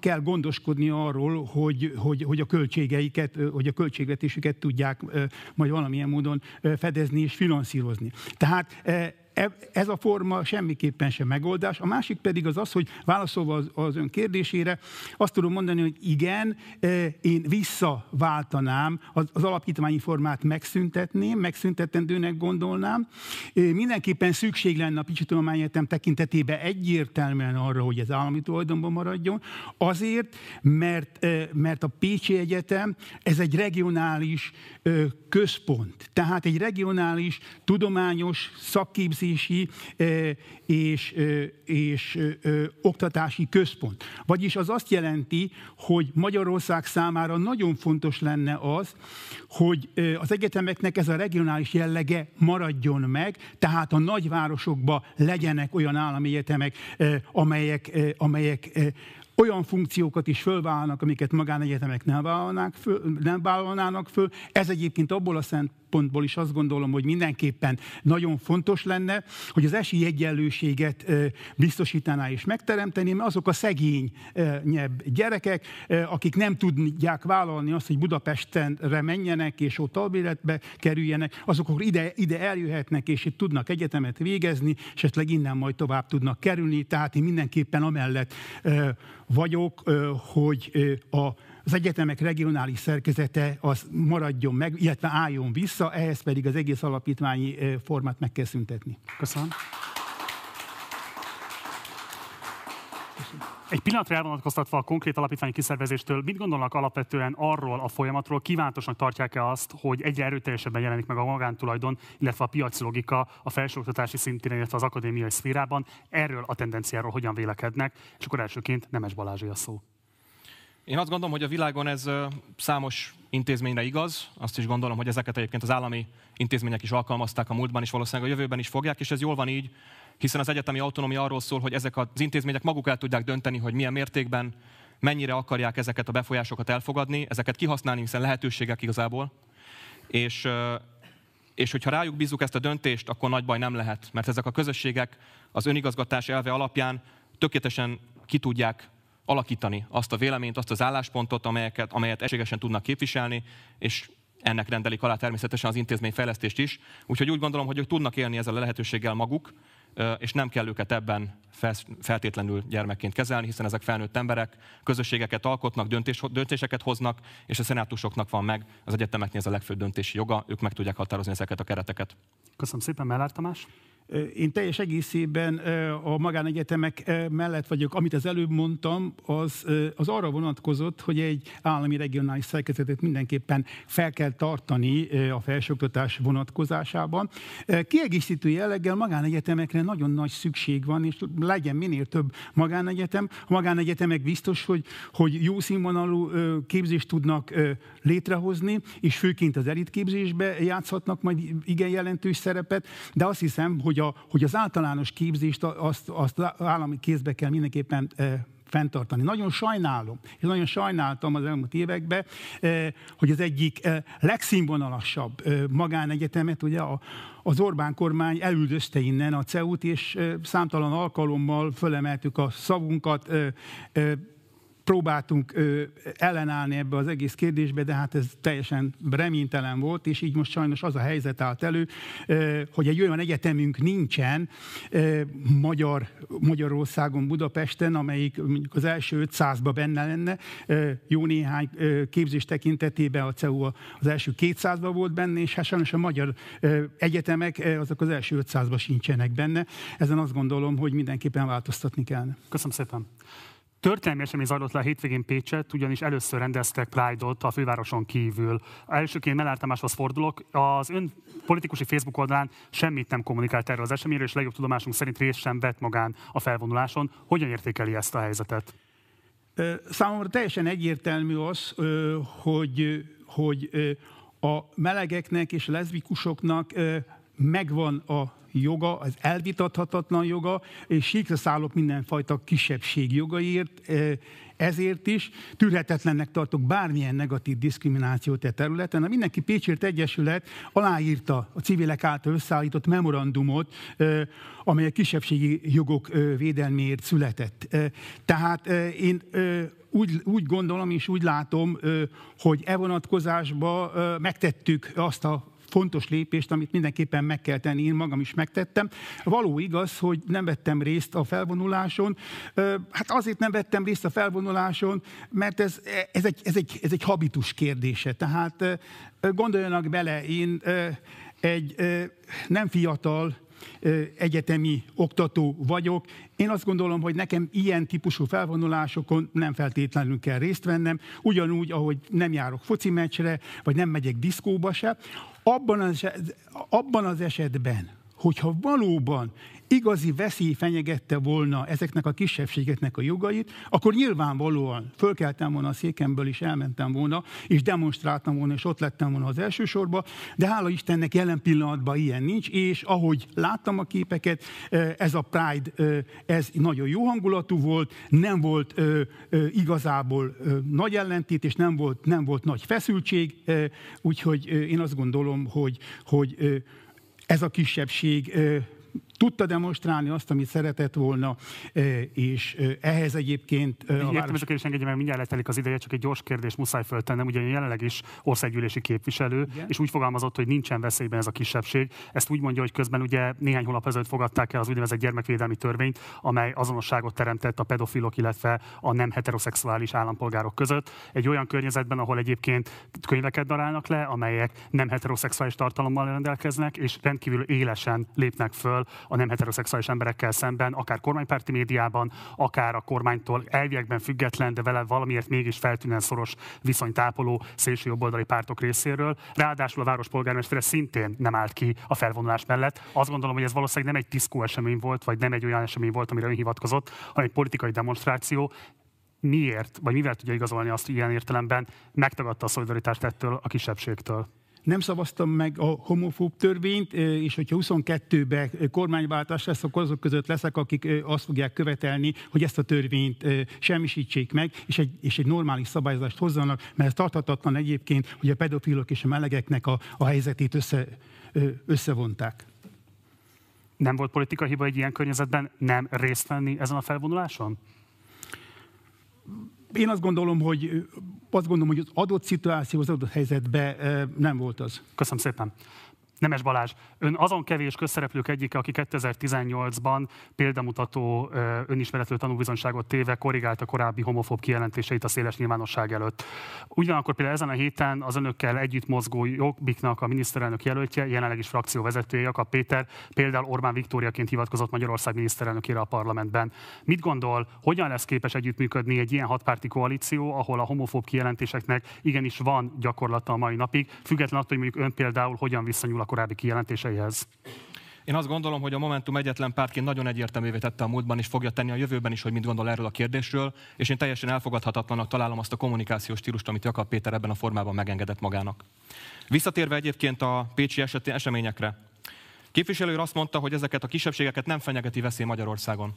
kell gondoskodni arról, hogy, hogy, hogy a költségeiket, hogy a költségvetésüket tudják majd valamilyen módon fedezni és finanszírozni. Tehát ez a forma semmiképpen sem megoldás. A másik pedig az az, hogy válaszolva az, ön kérdésére, azt tudom mondani, hogy igen, e, én visszaváltanám, az, az alapítványi formát megszüntetném, megszüntetendőnek gondolnám. E, mindenképpen szükség lenne a Picsi Tudományegyetem tekintetében egyértelműen arra, hogy ez állami tulajdonban maradjon, azért, mert, mert a Pécsi Egyetem ez egy regionális központ, tehát egy regionális tudományos szakképzés képzési és, és oktatási központ. Vagyis az azt jelenti, hogy Magyarország számára nagyon fontos lenne az, hogy az egyetemeknek ez a regionális jellege maradjon meg, tehát a nagyvárosokban legyenek olyan állami egyetemek, amelyek, amelyek olyan funkciókat is fölvállalnak, amiket magánegyetemek nem, vállalnák föl, nem vállalnának föl. Ez egyébként abból a szempontból is azt gondolom, hogy mindenképpen nagyon fontos lenne, hogy az esélyegyenlőséget biztosítaná és megteremteni, mert azok a szegényebb gyerekek, akik nem tudják vállalni azt, hogy Budapestenre menjenek és ott albéletbe kerüljenek, azok akkor ide, ide eljöhetnek és itt tudnak egyetemet végezni, esetleg innen majd tovább tudnak kerülni. Tehát én mindenképpen amellett vagyok, hogy a az egyetemek regionális szerkezete az maradjon meg, illetve álljon vissza, ehhez pedig az egész alapítványi formát meg kell szüntetni. Köszönöm. Egy pillanatra elvonatkoztatva a konkrét alapítványi kiszervezéstől, mit gondolnak alapvetően arról a folyamatról, kívánatosnak tartják-e azt, hogy egyre erőteljesebben jelenik meg a magántulajdon, illetve a piaci logika a felsőoktatási szintén, illetve az akadémiai szférában? Erről a tendenciáról hogyan vélekednek? És akkor elsőként Nemes Balázsi a szó. Én azt gondolom, hogy a világon ez számos intézményre igaz. Azt is gondolom, hogy ezeket egyébként az állami intézmények is alkalmazták a múltban, és valószínűleg a jövőben is fogják, és ez jól van így, hiszen az egyetemi autonómia arról szól, hogy ezek az intézmények maguk el tudják dönteni, hogy milyen mértékben, mennyire akarják ezeket a befolyásokat elfogadni, ezeket kihasználni, hiszen lehetőségek igazából. És, és hogyha rájuk bízunk ezt a döntést, akkor nagy baj nem lehet, mert ezek a közösségek az önigazgatás elve alapján tökéletesen ki tudják alakítani azt a véleményt, azt az álláspontot, amelyeket, amelyet egységesen tudnak képviselni, és ennek rendelik alá természetesen az intézményfejlesztést is. Úgyhogy úgy gondolom, hogy ők tudnak élni ezzel a lehetőséggel maguk, és nem kell őket ebben feltétlenül gyermekként kezelni, hiszen ezek felnőtt emberek, közösségeket alkotnak, döntés, döntéseket hoznak, és a szenátusoknak van meg, az egyetemeknél ez a legfőbb döntési joga, ők meg tudják határozni ezeket a kereteket. Köszönöm szépen, Mellár Tamás. Én teljes egészében a magánegyetemek mellett vagyok. Amit az előbb mondtam, az, az arra vonatkozott, hogy egy állami regionális szerkezetet mindenképpen fel kell tartani a felsőoktatás vonatkozásában. Kiegészítő jelleggel magánegyetemekre nagyon nagy szükség van, és legyen minél több magánegyetem. A magánegyetemek biztos, hogy, hogy jó színvonalú képzést tudnak létrehozni, és főként az elitképzésbe játszhatnak majd igen jelentős szerepet, de azt hiszem, hogy, a, hogy az általános képzést azt, azt állami kézbe kell mindenképpen fenntartani. Nagyon sajnálom, és nagyon sajnáltam az elmúlt években, hogy az egyik legszínvonalasabb magánegyetemet, ugye a, az Orbán kormány elüldözte innen a CEU-t, és számtalan alkalommal fölemeltük a szavunkat, próbáltunk ö, ellenállni ebbe az egész kérdésbe, de hát ez teljesen reménytelen volt, és így most sajnos az a helyzet állt elő, ö, hogy egy olyan egyetemünk nincsen ö, Magyar, Magyarországon, Budapesten, amelyik mondjuk az első 500-ba benne lenne. Ö, jó néhány ö, képzés tekintetében a CEU az első 200-ba volt benne, és hát sajnos a magyar ö, egyetemek ö, azok az első 500-ba sincsenek benne. Ezen azt gondolom, hogy mindenképpen változtatni kell. Köszönöm szépen. Történelmi esemény zajlott le a hétvégén Pécset, ugyanis először rendeztek Pride-ot a fővároson kívül. Elsőként Mellár Tamáshoz fordulok. Az ön politikusi Facebook oldalán semmit nem kommunikált erről az eseményről, és legjobb tudomásunk szerint részt sem vett magán a felvonuláson. Hogyan értékeli ezt a helyzetet? Számomra teljesen egyértelmű az, hogy, hogy a melegeknek és leszbikusoknak megvan a joga, az elvitathatatlan joga, és síkra szállok mindenfajta kisebbség jogaiért, e, ezért is tűrhetetlennek tartok bármilyen negatív diszkriminációt e területen. A Mindenki Pécsért Egyesület aláírta a civilek által összeállított memorandumot, e, amely a kisebbségi jogok e, védelméért született. Tehát én úgy, úgy gondolom és úgy látom, hogy e vonatkozásban megtettük azt a fontos lépést, amit mindenképpen meg kell tenni, én magam is megtettem. Való igaz, hogy nem vettem részt a felvonuláson. Hát azért nem vettem részt a felvonuláson, mert ez, ez, egy, ez, egy, ez egy habitus kérdése. Tehát gondoljanak bele, én egy nem fiatal, egyetemi oktató vagyok. Én azt gondolom, hogy nekem ilyen típusú felvonulásokon nem feltétlenül kell részt vennem, ugyanúgy, ahogy nem járok foci meccsre, vagy nem megyek diszkóba se. Abban az, abban az esetben, hogyha valóban igazi veszély fenyegette volna ezeknek a kisebbségeknek a jogait, akkor nyilvánvalóan fölkeltem volna a székemből, és elmentem volna, és demonstráltam volna, és ott lettem volna az első sorba, de hála Istennek jelen pillanatban ilyen nincs, és ahogy láttam a képeket, ez a Pride, ez nagyon jó hangulatú volt, nem volt igazából nagy ellentét, és nem volt, nem volt nagy feszültség, úgyhogy én azt gondolom, hogy, hogy ez a kisebbség tudta demonstrálni azt, amit szeretett volna, e, és e, ehhez egyébként... E, a Értem, város... és engedje meg, mindjárt letelik az ideje, csak egy gyors kérdés muszáj föltennem, ugye jelenleg is országgyűlési képviselő, Igen? és úgy fogalmazott, hogy nincsen veszélyben ez a kisebbség. Ezt úgy mondja, hogy közben ugye néhány hónap ezelőtt fogadták el az úgynevezett gyermekvédelmi törvényt, amely azonosságot teremtett a pedofilok, illetve a nem heteroszexuális állampolgárok között. Egy olyan környezetben, ahol egyébként könyveket darálnak le, amelyek nem heteroszexuális tartalommal rendelkeznek, és rendkívül élesen lépnek föl a nem heteroszexuális emberekkel szemben, akár kormánypárti médiában, akár a kormánytól elviekben független, de vele valamiért mégis feltűnően szoros viszonyt ápoló szélső jobboldali pártok részéről. Ráadásul a város polgármestere szintén nem állt ki a felvonulás mellett. Azt gondolom, hogy ez valószínűleg nem egy diszkó esemény volt, vagy nem egy olyan esemény volt, amire ön hivatkozott, hanem egy politikai demonstráció miért, vagy mivel tudja igazolni azt, hogy ilyen értelemben megtagadta a szolidaritást ettől a kisebbségtől? Nem szavaztam meg a homofób törvényt, és hogyha 22-ben kormányváltás lesz, akkor azok között leszek, akik azt fogják követelni, hogy ezt a törvényt semmisítsék meg, és egy, és egy normális szabályozást hozzanak, mert ez tarthatatlan egyébként, hogy a pedofilok és a melegeknek a, a helyzetét össze, összevonták. Nem volt politikai hiba egy ilyen környezetben nem részt venni ezen a felvonuláson? Én azt gondolom, hogy azt gondolom, hogy az adott szituáció, az adott helyzetben nem volt az. Köszönöm szépen. Nemes Balázs, ön azon kevés közszereplők egyike, aki 2018-ban példamutató önismeretlő tanúbizonyságot téve korrigálta korábbi homofób kijelentéseit a széles nyilvánosság előtt. Ugyanakkor például ezen a héten az önökkel együtt mozgó jobbiknak a miniszterelnök jelöltje, jelenleg is frakcióvezetője, Jakab Péter, például Orbán Viktóriaként hivatkozott Magyarország miniszterelnökére a parlamentben. Mit gondol, hogyan lesz képes együttműködni egy ilyen hatpárti koalíció, ahol a homofób kijelentéseknek igenis van gyakorlata a mai napig, független attól, hogy mondjuk ön például hogyan viszonyul a korábbi kijelentéseihez? Én azt gondolom, hogy a Momentum egyetlen pártként nagyon egyértelművé tette a múltban, és fogja tenni a jövőben is, hogy mit gondol erről a kérdésről, és én teljesen elfogadhatatlanak találom azt a kommunikációs stílust, amit Jakab Péter ebben a formában megengedett magának. Visszatérve egyébként a pécsi eseti eseményekre, képviselő azt mondta, hogy ezeket a kisebbségeket nem fenyegeti veszély Magyarországon.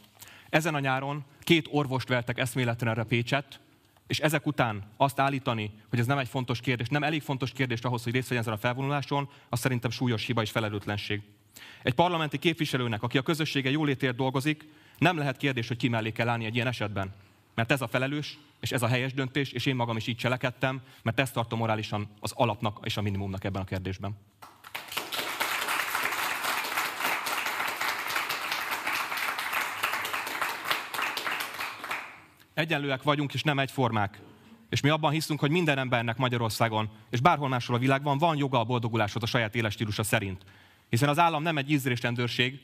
Ezen a nyáron két orvost vertek eszméletlen erre Pécset, és ezek után azt állítani, hogy ez nem egy fontos kérdés, nem elég fontos kérdés ahhoz, hogy részt vegyen ezen a felvonuláson, az szerintem súlyos hiba és felelőtlenség. Egy parlamenti képviselőnek, aki a közössége jólétért dolgozik, nem lehet kérdés, hogy ki mellé kell állni egy ilyen esetben. Mert ez a felelős, és ez a helyes döntés, és én magam is így cselekedtem, mert ezt tartom morálisan az alapnak és a minimumnak ebben a kérdésben. Egyenlőek vagyunk, és nem egyformák. És mi abban hiszünk, hogy minden embernek Magyarországon, és bárhol máshol a világban van joga a boldoguláshoz a saját életstílusa szerint. Hiszen az állam nem egy ízlésrendőrség,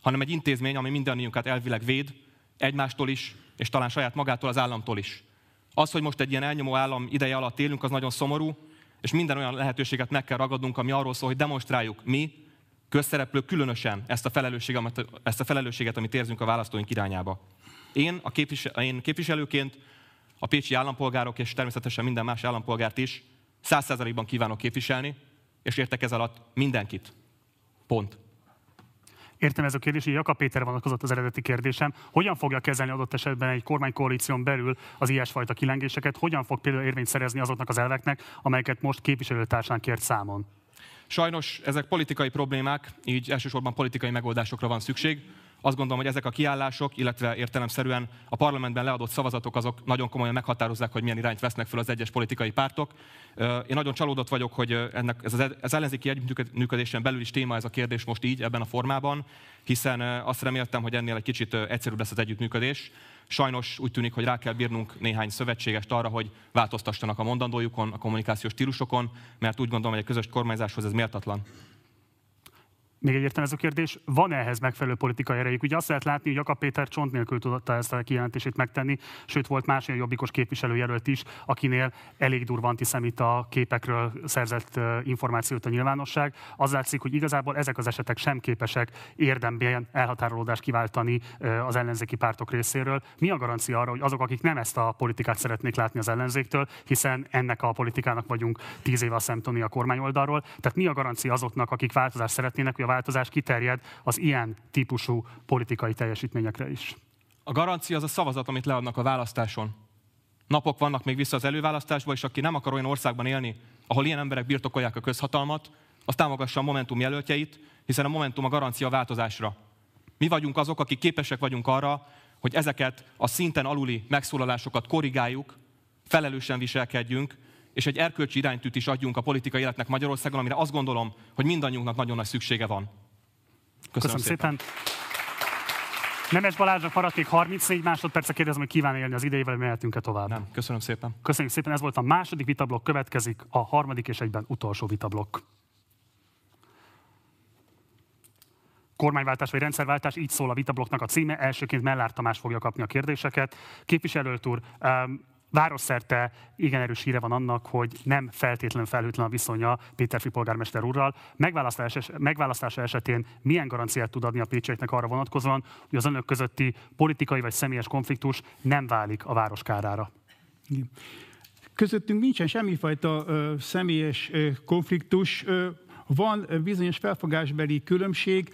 hanem egy intézmény, ami mindannyiunkat elvileg véd, egymástól is, és talán saját magától az államtól is. Az, hogy most egy ilyen elnyomó állam ideje alatt élünk, az nagyon szomorú, és minden olyan lehetőséget meg kell ragadnunk, ami arról szól, hogy demonstráljuk mi, közszereplők különösen ezt a, felelősséget, ezt a felelősséget, amit érzünk a választóink irányába. Én, a képvisel, én képviselőként a pécsi állampolgárok és természetesen minden más állampolgárt is száz százalékban kívánok képviselni, és értek ez alatt mindenkit. Pont. Értem ez a kérdés, hogy Jakab Péter vonatkozott az eredeti kérdésem. Hogyan fogja kezelni adott esetben egy kormánykoalíción belül az ilyesfajta kilengéseket? Hogyan fog például érvényt szerezni azoknak az elveknek, amelyeket most képviselőtársán kért számon? Sajnos ezek politikai problémák, így elsősorban politikai megoldásokra van szükség. Azt gondolom, hogy ezek a kiállások, illetve értelemszerűen a parlamentben leadott szavazatok azok nagyon komolyan meghatározzák, hogy milyen irányt vesznek fel az egyes politikai pártok. Én nagyon csalódott vagyok, hogy ennek, ez az, az ellenzéki együttműködésen belül is téma ez a kérdés most így, ebben a formában, hiszen azt reméltem, hogy ennél egy kicsit egyszerűbb lesz az együttműködés. Sajnos úgy tűnik, hogy rá kell bírnunk néhány szövetségest arra, hogy változtassanak a mondandójukon, a kommunikációs stílusokon, mert úgy gondolom, hogy a közös kormányzáshoz ez méltatlan. Még egy értelmező kérdés, van ehhez megfelelő politikai erejük? Ugye azt lehet látni, hogy Jakab Péter csont nélkül tudta ezt a kijelentését megtenni, sőt volt más olyan jobbikos képviselőjelölt is, akinél elég durva antiszemita képekről szerzett információt a nyilvánosság. Az látszik, hogy igazából ezek az esetek sem képesek érdemben elhatárolódást kiváltani az ellenzéki pártok részéről. Mi a garancia arra, hogy azok, akik nem ezt a politikát szeretnék látni az ellenzéktől, hiszen ennek a politikának vagyunk tíz éve a szemtoni a kormányoldalról, tehát mi a garancia azoknak, akik változást szeretnének, hogy a változás kiterjed az ilyen típusú politikai teljesítményekre is. A garancia az a szavazat, amit leadnak a választáson. Napok vannak még vissza az előválasztásba, és aki nem akar olyan országban élni, ahol ilyen emberek birtokolják a közhatalmat, az támogassa a Momentum jelöltjeit, hiszen a Momentum a garancia a változásra. Mi vagyunk azok, akik képesek vagyunk arra, hogy ezeket a szinten aluli megszólalásokat korrigáljuk, felelősen viselkedjünk, és egy erkölcsi iránytűt is adjunk a politikai életnek Magyarországon, amire azt gondolom, hogy mindannyiunknak nagyon nagy szüksége van. Köszönöm, Köszönöm szépen. szépen. Nemes Balázsnak maradt még 34 másodperce kérdezem, hogy kíván élni az idejével, mehetünk-e tovább. Nem, köszönöm szépen. Köszönjük szépen, ez volt a második vitablok, következik a harmadik és egyben utolsó vitablok. kormányváltás vagy rendszerváltás, így szól a vitablokknak a címe. Elsőként Mellár Tamás fogja kapni a kérdéseket. Képviselőt úr, városszerte igen erős híre van annak, hogy nem feltétlenül felhőtlen a viszonya Péter polgármester úrral. Megválasztása esetén milyen garanciát tud adni a pécseknek arra vonatkozóan, hogy az önök közötti politikai vagy személyes konfliktus nem válik a város kárára? Közöttünk nincsen semmifajta ö, személyes ö, konfliktus. Ö, van bizonyos felfogásbeli különbség.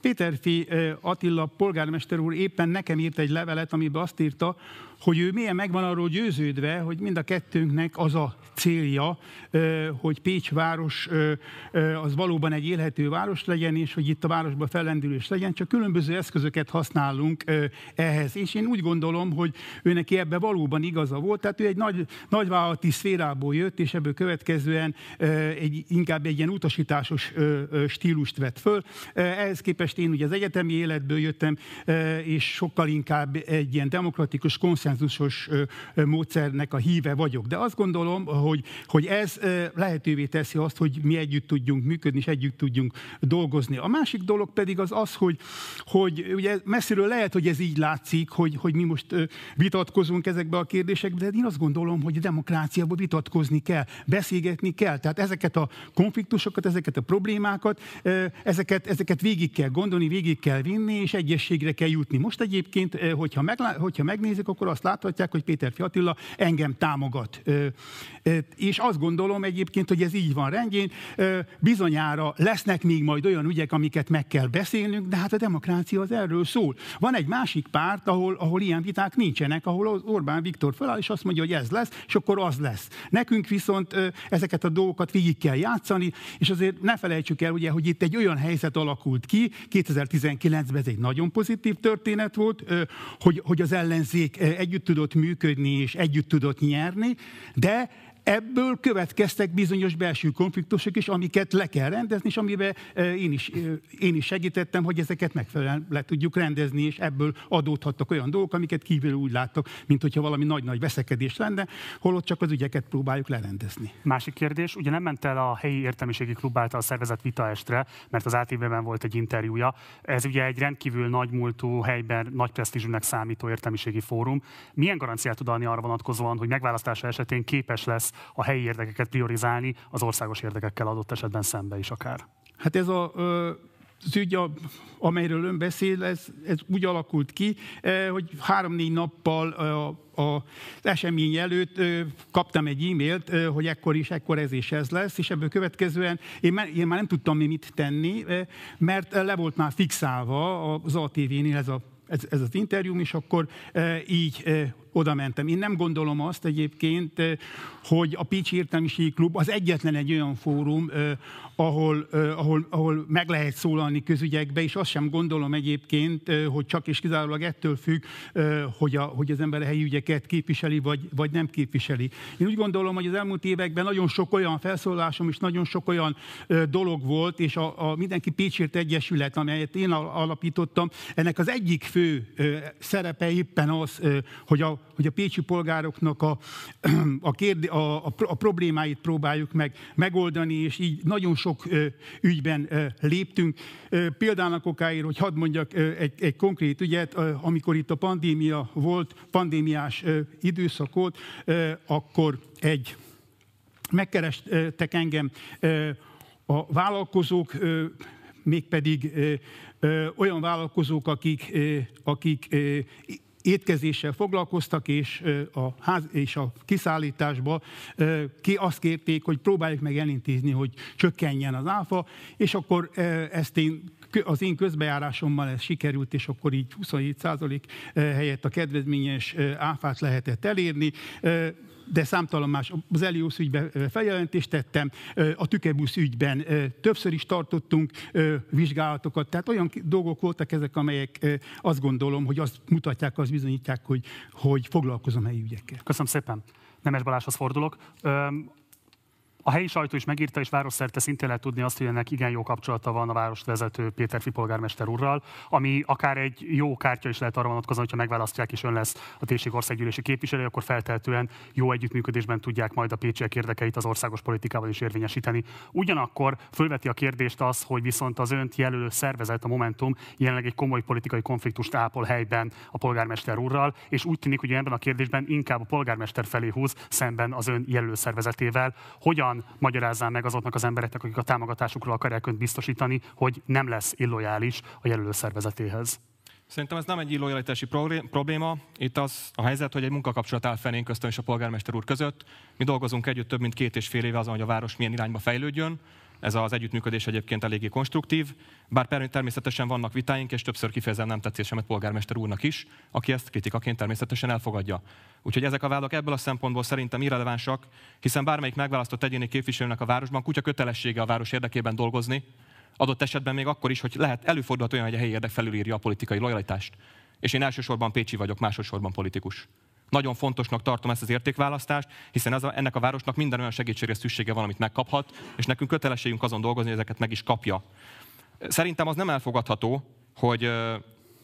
Péterfi Attila polgármester úr éppen nekem írt egy levelet, amiben azt írta, hogy ő milyen megvan arról győződve, hogy mind a kettőnknek az a célja, hogy Pécs város az valóban egy élhető város legyen, és hogy itt a városban fellendülés legyen, csak különböző eszközöket használunk ehhez. És én úgy gondolom, hogy ő neki ebbe valóban igaza volt, tehát ő egy nagy, nagyvállalati szférából jött, és ebből következően egy, inkább egy ilyen utasításos stílust vett föl. Ehhez képest én ugye az egyetemi életből jöttem, és sokkal inkább egy ilyen demokratikus, konszenzusos módszernek a híve vagyok. De azt gondolom, hogy, hogy ez lehetővé teszi azt, hogy mi együtt tudjunk működni, és együtt tudjunk dolgozni. A másik dolog pedig az az, hogy, hogy ugye messziről lehet, hogy ez így látszik, hogy, hogy mi most vitatkozunk ezekbe a kérdésekbe, de én azt gondolom, hogy a demokráciából vitatkozni kell, beszélgetni kell. Tehát ezeket a konfliktusokat, ezeket a problémákat, ezeket, ezeket végig kell gondolni, végig kell vinni, és egyességre kell jutni. Most egyébként, hogyha, meglá, hogyha megnézik, akkor azt láthatják, hogy Péter Fiatilla engem támogat. És azt gondolom egyébként, hogy ez így van rendjén. Bizonyára lesznek még majd olyan ügyek, amiket meg kell beszélnünk, de hát a demokrácia az erről szól. Van egy másik párt, ahol, ahol ilyen viták nincsenek, ahol Orbán Viktor feláll, és azt mondja, hogy ez lesz, és akkor az lesz. Nekünk viszont ezeket a dolgokat végig kell játszani, és azért ne felejtsük el, ugye, hogy itt egy olyan helyzet alakult ki, 2019-ben ez egy nagyon pozitív történet volt, hogy, hogy az ellenzék együtt tudott működni és együtt tudott nyerni, de Ebből következtek bizonyos belső konfliktusok is, amiket le kell rendezni, és amiben én is, én is segítettem, hogy ezeket megfelelően le tudjuk rendezni, és ebből adódhattak olyan dolgok, amiket kívül úgy láttak, mint hogyha valami nagy-nagy veszekedés lenne, holott csak az ügyeket próbáljuk lerendezni. Másik kérdés, ugye nem ment el a helyi értelmiségi klub által szervezett vitaestre, mert az ATV-ben volt egy interjúja. Ez ugye egy rendkívül nagymúltú helyben nagy presztízsűnek számító értelmiségi fórum. Milyen garanciát tud adni arra vonatkozóan, hogy megválasztása esetén képes lesz a helyi érdekeket priorizálni az országos érdekekkel adott esetben szembe is akár. Hát ez a, az ügy, amelyről ön beszél, ez, ez úgy alakult ki, hogy három-négy nappal az esemény előtt kaptam egy e-mailt, hogy ekkor is, ekkor ez és ez lesz, és ebből következően én már, én már nem tudtam mit tenni, mert le volt már fixálva az ATV-nél ez a ez, ez az interjú, és akkor e, így e, oda mentem. Én nem gondolom azt egyébként, hogy a Pécsi Értelmiségi Klub az egyetlen egy olyan fórum, ahol, ahol, ahol meg lehet szólalni közügyekbe, és azt sem gondolom egyébként, hogy csak és kizárólag ettől függ, hogy, a, hogy az ember a helyi ügyeket képviseli, vagy, vagy nem képviseli. Én úgy gondolom, hogy az elmúlt években nagyon sok olyan felszólalásom és nagyon sok olyan dolog volt, és a, a Mindenki Pécsért Egyesület, amelyet én alapítottam, ennek az egyik fő szerepe éppen az, hogy a, hogy a pécsi polgároknak a, a, kérdé, a, a, a problémáit próbáljuk meg megoldani, és így nagyon sok ügyben léptünk. Példának okáért, hogy hadd mondjak egy, egy konkrét ügyet, amikor itt a pandémia volt, pandémiás időszak volt, akkor egy megkerestek engem a vállalkozók, mégpedig olyan vállalkozók, akik, akik étkezéssel foglalkoztak, és a, ház, és a kiszállításba ki azt kérték, hogy próbáljuk meg elintézni, hogy csökkenjen az áfa, és akkor ezt én az én közbejárásommal ez sikerült, és akkor így 27% helyett a kedvezményes áfát lehetett elérni de számtalan más. Az Elios ügyben feljelentést tettem, a Tükebusz ügyben többször is tartottunk vizsgálatokat, tehát olyan dolgok voltak ezek, amelyek azt gondolom, hogy azt mutatják, azt bizonyítják, hogy, hogy foglalkozom helyi ügyekkel. Köszönöm szépen. Nemes Balázshoz fordulok. A helyi sajtó is megírta, és városszerte szintén lehet tudni azt, hogy ennek igen jó kapcsolata van a várost vezető Péter Fipolgármester úrral, ami akár egy jó kártya is lehet arra vonatkozóan, hogyha megválasztják és ön lesz a térség országgyűlési képviselő, akkor feltehetően jó együttműködésben tudják majd a pécsiek érdekeit az országos politikával is érvényesíteni. Ugyanakkor fölveti a kérdést az, hogy viszont az önt jelölő szervezet, a Momentum jelenleg egy komoly politikai konfliktust ápol helyben a polgármester úrral, és úgy tűnik, hogy ebben a kérdésben inkább a polgármester felé húz szemben az ön jelölő szervezetével. Hogyan hogyan magyarázzál meg azoknak az embereknek, akik a támogatásukról akarják önt biztosítani, hogy nem lesz illojális a jelölő szervezetéhez? Szerintem ez nem egy illojalitási probléma. Itt az a helyzet, hogy egy munkakapcsolat áll fenn köztem és a polgármester úr között. Mi dolgozunk együtt több mint két és fél éve azon, hogy a város milyen irányba fejlődjön. Ez az együttműködés egyébként eléggé konstruktív, bár természetesen vannak vitáink, és többször kifejezem nem tetszésemet polgármester úrnak is, aki ezt kritikaként természetesen elfogadja. Úgyhogy ezek a vádak ebből a szempontból szerintem irrelevánsak, hiszen bármelyik megválasztott egyéni képviselőnek a városban kutya kötelessége a város érdekében dolgozni, adott esetben még akkor is, hogy lehet előfordulhat olyan, hogy a helyi érdek felülírja a politikai lojalitást. És én elsősorban Pécsi vagyok, másodszorban politikus. Nagyon fontosnak tartom ezt az értékválasztást, hiszen ez a, ennek a városnak minden olyan segítségre szüksége van, amit megkaphat, és nekünk kötelességünk azon dolgozni, hogy ezeket meg is kapja. Szerintem az nem elfogadható, hogy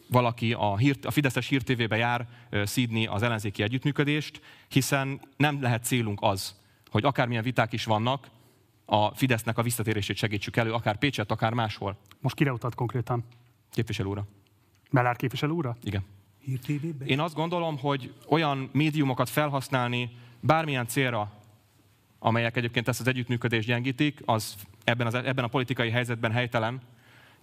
valaki a, hír, a Fideszes hírtévébe jár szídni az ellenzéki együttműködést, hiszen nem lehet célunk az, hogy akármilyen viták is vannak, a Fidesznek a visszatérését segítsük elő, akár Pécset, akár máshol. Most kire utat konkrétan? Képviselő úra. Mellár képviselő úra? Igen. Én azt gondolom, hogy olyan médiumokat felhasználni bármilyen célra, amelyek egyébként ezt az együttműködést gyengítik, az ebben, az, ebben a politikai helyzetben helytelen,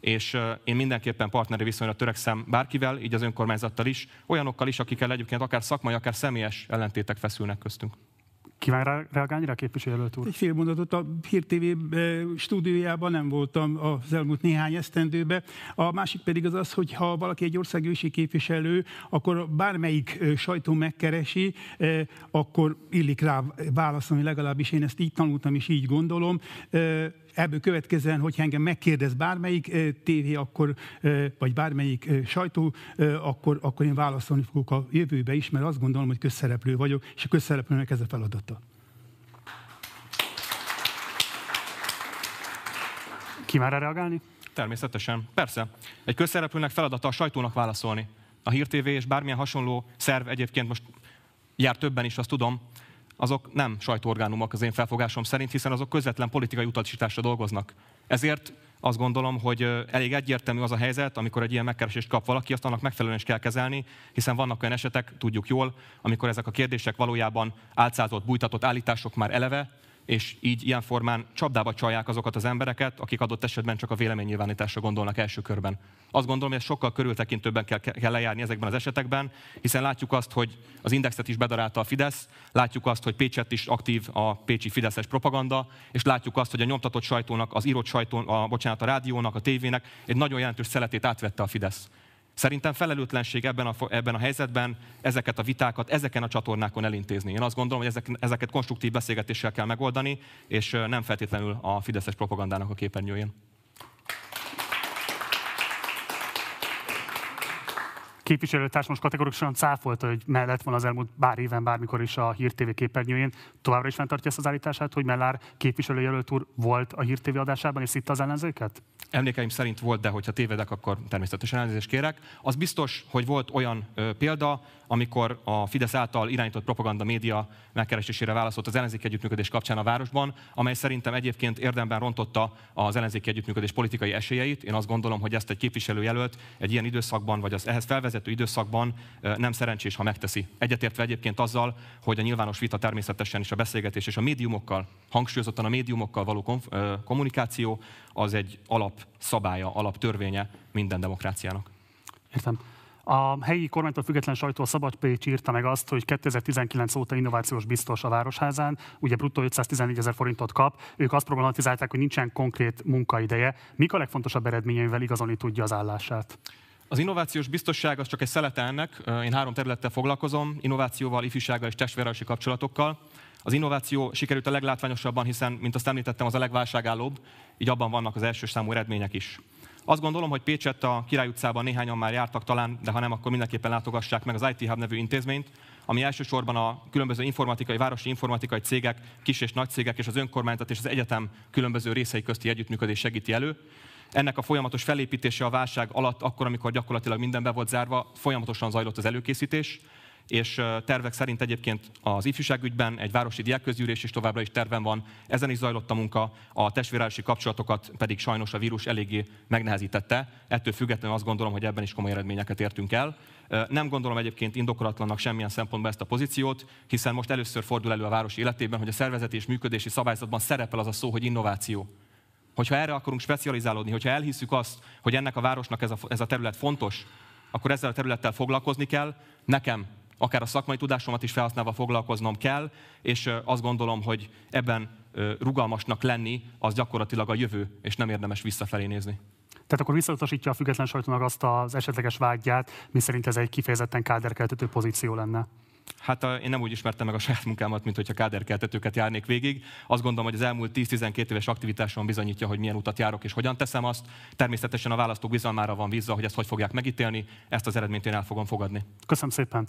és én mindenképpen partneri viszonyra törekszem bárkivel, így az önkormányzattal is, olyanokkal is, akikkel egyébként akár szakmai, akár személyes ellentétek feszülnek köztünk. Kíván reagálni rá képviselőt úr? Egy fél mondatot a Hír TV stúdiójában nem voltam az elmúlt néhány esztendőben. A másik pedig az az, hogy ha valaki egy országgyűlési képviselő, akkor bármelyik sajtó megkeresi, akkor illik rá válaszolni, legalábbis én ezt így tanultam és így gondolom ebből következően, hogy engem megkérdez bármelyik tévé, akkor, vagy bármelyik sajtó, akkor, akkor én válaszolni fogok a jövőbe is, mert azt gondolom, hogy közszereplő vagyok, és a közszereplőnek ez a feladata. Ki már reagálni? Természetesen. Persze. Egy közszereplőnek feladata a sajtónak válaszolni. A Hír TV és bármilyen hasonló szerv egyébként most jár többen is, azt tudom, azok nem sajtóorgánumok az én felfogásom szerint, hiszen azok közvetlen politikai utasításra dolgoznak. Ezért azt gondolom, hogy elég egyértelmű az a helyzet, amikor egy ilyen megkeresést kap valaki, azt annak megfelelően is kell kezelni, hiszen vannak olyan esetek, tudjuk jól, amikor ezek a kérdések valójában álcázott, bújtatott állítások már eleve, és így ilyen formán csapdába csalják azokat az embereket, akik adott esetben csak a véleménynyilvánításra gondolnak első körben. Azt gondolom, hogy ezt sokkal körültekintőbben kell, kell lejárni ezekben az esetekben, hiszen látjuk azt, hogy az indexet is bedarálta a Fidesz, látjuk azt, hogy Pécset is aktív a pécsi Fideszes propaganda, és látjuk azt, hogy a nyomtatott sajtónak, az írott sajtó, a, bocsánat, a rádiónak, a tévének egy nagyon jelentős szeletét átvette a Fidesz. Szerintem felelőtlenség ebben a, ebben a helyzetben ezeket a vitákat ezeken a csatornákon elintézni. Én azt gondolom, hogy ezek, ezeket konstruktív beszélgetéssel kell megoldani, és nem feltétlenül a fideszes propagandának a képernyőjén. Képviselőtárs most kategorikusan cáfolta, hogy mellett van az elmúlt bár éven, bármikor is a Hír TV képernyőjén. Továbbra is fenntartja ezt az állítását, hogy Mellár képviselőjelölt úr volt a Hír TV adásában, és szitta az ellenzéket? Emlékeim szerint volt, de hogyha tévedek, akkor természetesen elnézést kérek. Az biztos, hogy volt olyan ö, példa, amikor a Fidesz által irányított propaganda média megkeresésére válaszolt az ellenzéki együttműködés kapcsán a városban, amely szerintem egyébként érdemben rontotta az ellenzéki együttműködés politikai esélyeit. Én azt gondolom, hogy ezt egy képviselőjelölt egy ilyen időszakban, vagy az ehhez felvezető időszakban nem szerencsés, ha megteszi. Egyetértve egyébként azzal, hogy a nyilvános vita természetesen is a beszélgetés és a médiumokkal, hangsúlyozottan a médiumokkal való kommunikáció, az egy alapszabálya, alaptörvénye minden demokráciának. Értem. A helyi kormánytól független sajtó a Szabad Pécs írta meg azt, hogy 2019 óta innovációs biztos a Városházán, ugye bruttó 514 ezer forintot kap. Ők azt problematizálták, hogy nincsen konkrét munkaideje. Mik a legfontosabb eredményeivel igazolni tudja az állását? Az innovációs biztosság az csak egy szelete ennek. Én három területtel foglalkozom, innovációval, ifjúsággal és testvérelsi kapcsolatokkal. Az innováció sikerült a leglátványosabban, hiszen, mint azt említettem, az a legválságállóbb, így abban vannak az első számú eredmények is. Azt gondolom, hogy Pécsett a Király utcában néhányan már jártak talán, de ha nem, akkor mindenképpen látogassák meg az IT Hub nevű intézményt, ami elsősorban a különböző informatikai, városi informatikai cégek, kis és nagy cégek és az önkormányzat és az egyetem különböző részei közti együttműködés segíti elő. Ennek a folyamatos felépítése a válság alatt, akkor, amikor gyakorlatilag minden be volt zárva, folyamatosan zajlott az előkészítés és tervek szerint egyébként az ifjúságügyben egy városi diákközgyűlés is továbbra is terven van, ezen is zajlott a munka, a testvérelsi kapcsolatokat pedig sajnos a vírus eléggé megnehezítette. Ettől függetlenül azt gondolom, hogy ebben is komoly eredményeket értünk el. Nem gondolom egyébként indokolatlannak semmilyen szempontból ezt a pozíciót, hiszen most először fordul elő a város életében, hogy a szervezeti és működési szabályzatban szerepel az a szó, hogy innováció hogyha erre akarunk specializálódni, hogyha elhisszük azt, hogy ennek a városnak ez a, ez a terület fontos, akkor ezzel a területtel foglalkozni kell. Nekem akár a szakmai tudásomat is felhasználva foglalkoznom kell, és azt gondolom, hogy ebben rugalmasnak lenni, az gyakorlatilag a jövő, és nem érdemes visszafelé nézni. Tehát akkor visszautasítja a független sajtónak azt az esetleges vágyát, miszerint ez egy kifejezetten káderkeltető pozíció lenne. Hát a, én nem úgy ismertem meg a saját munkámat, mint hogyha káderkeltetőket járnék végig. Azt gondolom, hogy az elmúlt 10-12 éves aktivitáson bizonyítja, hogy milyen utat járok és hogyan teszem azt. Természetesen a választók bizalmára van vízza, hogy ezt hogy fogják megítélni. Ezt az eredményt én el fogom fogadni. Köszönöm szépen.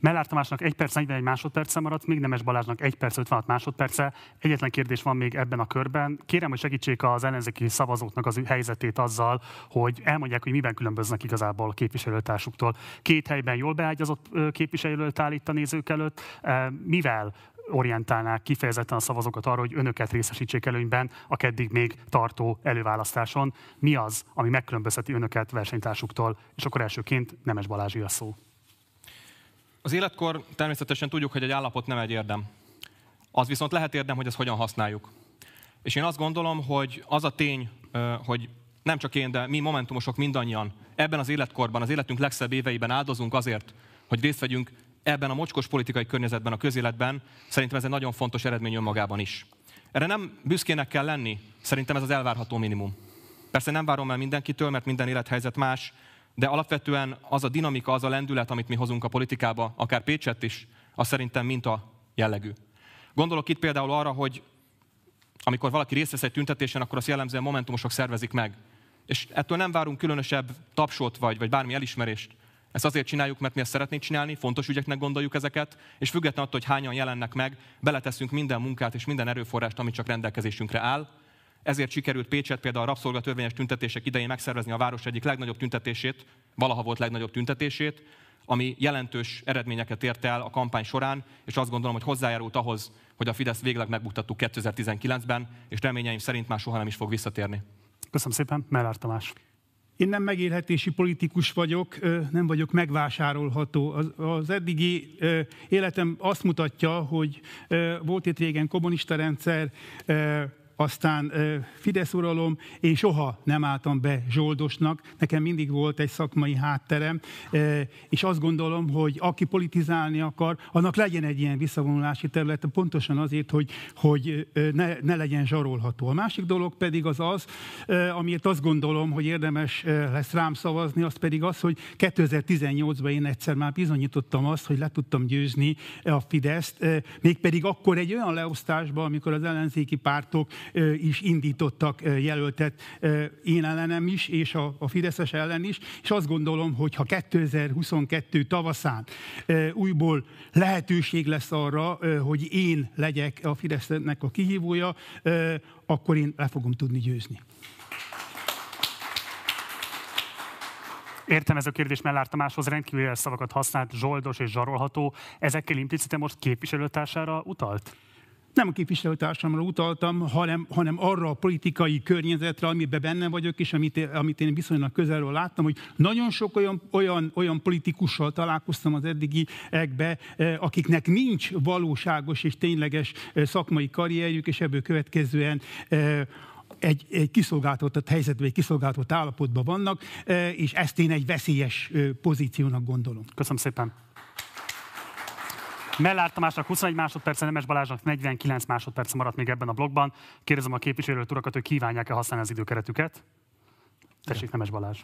Mellár Tamásnak 1 perc 41 másodperce maradt, még Nemes Balázsnak 1 perc 56 másodperce. Egyetlen kérdés van még ebben a körben. Kérem, hogy segítsék az ellenzéki szavazóknak az helyzetét azzal, hogy elmondják, hogy miben különböznek igazából a képviselőtársuktól. Két helyben jól beágyazott képviselőt állít a nézők előtt. Mivel orientálnák kifejezetten a szavazókat arra, hogy önöket részesítsék előnyben a keddig még tartó előválasztáson. Mi az, ami megkülönbözteti önöket versenytársuktól? És akkor elsőként Nemes Balázsi a szó. Az életkor természetesen tudjuk, hogy egy állapot nem egy érdem. Az viszont lehet érdem, hogy ezt hogyan használjuk. És én azt gondolom, hogy az a tény, hogy nem csak én, de mi momentumosok mindannyian ebben az életkorban, az életünk legszebb éveiben áldozunk azért, hogy részt vegyünk ebben a mocskos politikai környezetben, a közéletben, szerintem ez egy nagyon fontos eredmény önmagában is. Erre nem büszkének kell lenni, szerintem ez az elvárható minimum. Persze nem várom el mindenkitől, mert minden élethelyzet más, de alapvetően az a dinamika, az a lendület, amit mi hozunk a politikába, akár Pécsett is, az szerintem minta jellegű. Gondolok itt például arra, hogy amikor valaki részt vesz egy tüntetésen, akkor azt jellemzően momentumosok szervezik meg. És ettől nem várunk különösebb tapsot vagy, vagy bármi elismerést. Ezt azért csináljuk, mert mi ezt szeretnénk csinálni, fontos ügyeknek gondoljuk ezeket, és függetlenül attól, hogy hányan jelennek meg, beleteszünk minden munkát és minden erőforrást, ami csak rendelkezésünkre áll, ezért sikerült Pécset például a rabszolgatörvényes tüntetések idején megszervezni a város egyik legnagyobb tüntetését, valaha volt legnagyobb tüntetését, ami jelentős eredményeket ért el a kampány során, és azt gondolom, hogy hozzájárult ahhoz, hogy a Fidesz végleg megbuktattuk 2019-ben, és reményeim szerint már soha nem is fog visszatérni. Köszönöm szépen, Mellár Tamás. Én nem megélhetési politikus vagyok, nem vagyok megvásárolható. Az, az eddigi életem azt mutatja, hogy volt itt régen kommunista rendszer, aztán Fidesz uralom, én soha nem álltam be zsoldosnak, nekem mindig volt egy szakmai hátterem, és azt gondolom, hogy aki politizálni akar, annak legyen egy ilyen visszavonulási terület, pontosan azért, hogy, hogy ne, ne legyen zsarolható. A másik dolog pedig az az, amiért azt gondolom, hogy érdemes lesz rám szavazni, az pedig az, hogy 2018-ban én egyszer már bizonyítottam azt, hogy le tudtam győzni a Fideszt, mégpedig akkor egy olyan leosztásban, amikor az ellenzéki pártok is indítottak jelöltet én ellenem is, és a, a Fideszes ellen is, és azt gondolom, hogy ha 2022 tavaszán újból lehetőség lesz arra, hogy én legyek a Fidesznek a kihívója, akkor én le fogom tudni győzni. Értem ez a kérdés Mellár Tamáshoz rendkívül szavakat használt, zsoldos és zsarolható. Ezekkel implicite most képviselőtársára utalt? Nem a képviselőtársamra utaltam, hanem, hanem arra a politikai környezetre, amiben benne vagyok, és amit, amit én viszonylag közelről láttam, hogy nagyon sok olyan, olyan, olyan politikussal találkoztam az eddigi ekbe, eh, akiknek nincs valóságos és tényleges eh, szakmai karrierjük, és ebből következően eh, egy, egy kiszolgáltatott helyzetben, egy kiszolgáltatott állapotban vannak, és ezt én egy veszélyes pozíciónak gondolom. Köszönöm szépen. Mellár Tamásnak 21 másodperce, Nemes Balázsnak 49 másodperce maradt még ebben a blogban. Kérdezem a képviselőt urakat, hogy kívánják-e használni az időkeretüket. Tessék, Nemes Balázs.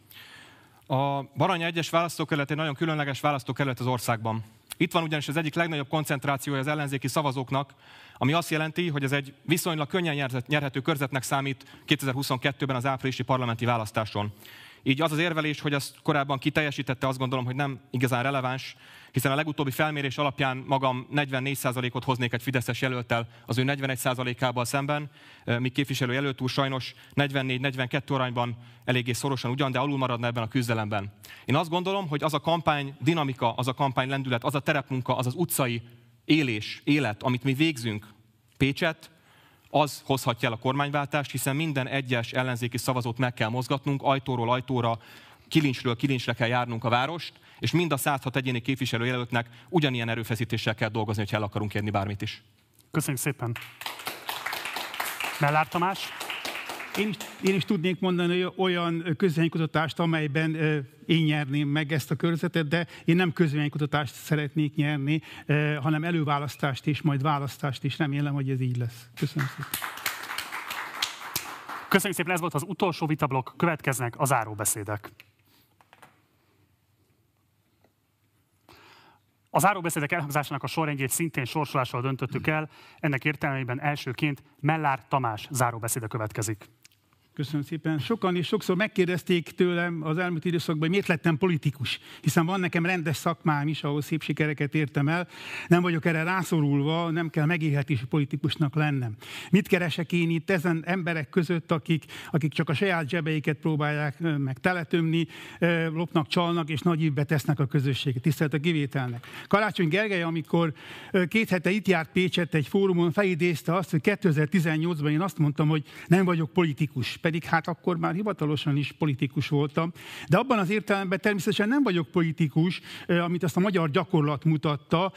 A Baranya egyes választókerület egy nagyon különleges választókerület az országban. Itt van ugyanis az egyik legnagyobb koncentrációja az ellenzéki szavazóknak, ami azt jelenti, hogy ez egy viszonylag könnyen nyerhető körzetnek számít 2022-ben az áprilisi parlamenti választáson. Így az az érvelés, hogy azt korábban kiteljesítette, azt gondolom, hogy nem igazán releváns, hiszen a legutóbbi felmérés alapján magam 44%-ot hoznék egy Fideszes jelöltel az ő 41%-ával szemben, míg képviselő jelölt úr sajnos 44-42 arányban eléggé szorosan ugyan, de alul maradna ebben a küzdelemben. Én azt gondolom, hogy az a kampány dinamika, az a kampány lendület, az a terepmunka, az az utcai élés, élet, amit mi végzünk Pécset, az hozhatja el a kormányváltást, hiszen minden egyes ellenzéki szavazót meg kell mozgatnunk, ajtóról ajtóra, kilincsről kilincsre kell járnunk a várost, és mind a 106 egyéni képviselőjelöltnek ugyanilyen erőfeszítéssel kell dolgozni, hogyha el akarunk érni bármit is. Köszönjük szépen. Mellár Tamás. Én is, én is tudnék mondani olyan közvénykutatást, amelyben én nyerném meg ezt a körzetet, de én nem közvénykutatást szeretnék nyerni, hanem előválasztást és majd választást is. Remélem, hogy ez így lesz. Köszönöm szépen. Köszönjük szépen, ez volt az utolsó vitablok, következnek a záróbeszédek. A záróbeszédek elhangzásának a sorrendjét szintén sorsolással döntöttük el, ennek értelmében elsőként Mellár Tamás záróbeszéde következik. Köszönöm szépen. Sokan és sokszor megkérdezték tőlem az elmúlt időszakban, hogy miért lettem politikus, hiszen van nekem rendes szakmám is, ahol szép sikereket értem el. Nem vagyok erre rászorulva, nem kell megélhetési politikusnak lennem. Mit keresek én itt ezen emberek között, akik, akik csak a saját zsebeiket próbálják meg teletömni, lopnak, csalnak és nagy ívbe tesznek a közösséget. Tisztelt a kivételnek. Karácsony Gergely, amikor két hete itt járt Pécset egy fórumon, felidézte azt, hogy 2018-ban én azt mondtam, hogy nem vagyok politikus pedig hát akkor már hivatalosan is politikus voltam. De abban az értelemben természetesen nem vagyok politikus, amit azt a magyar gyakorlat mutatta,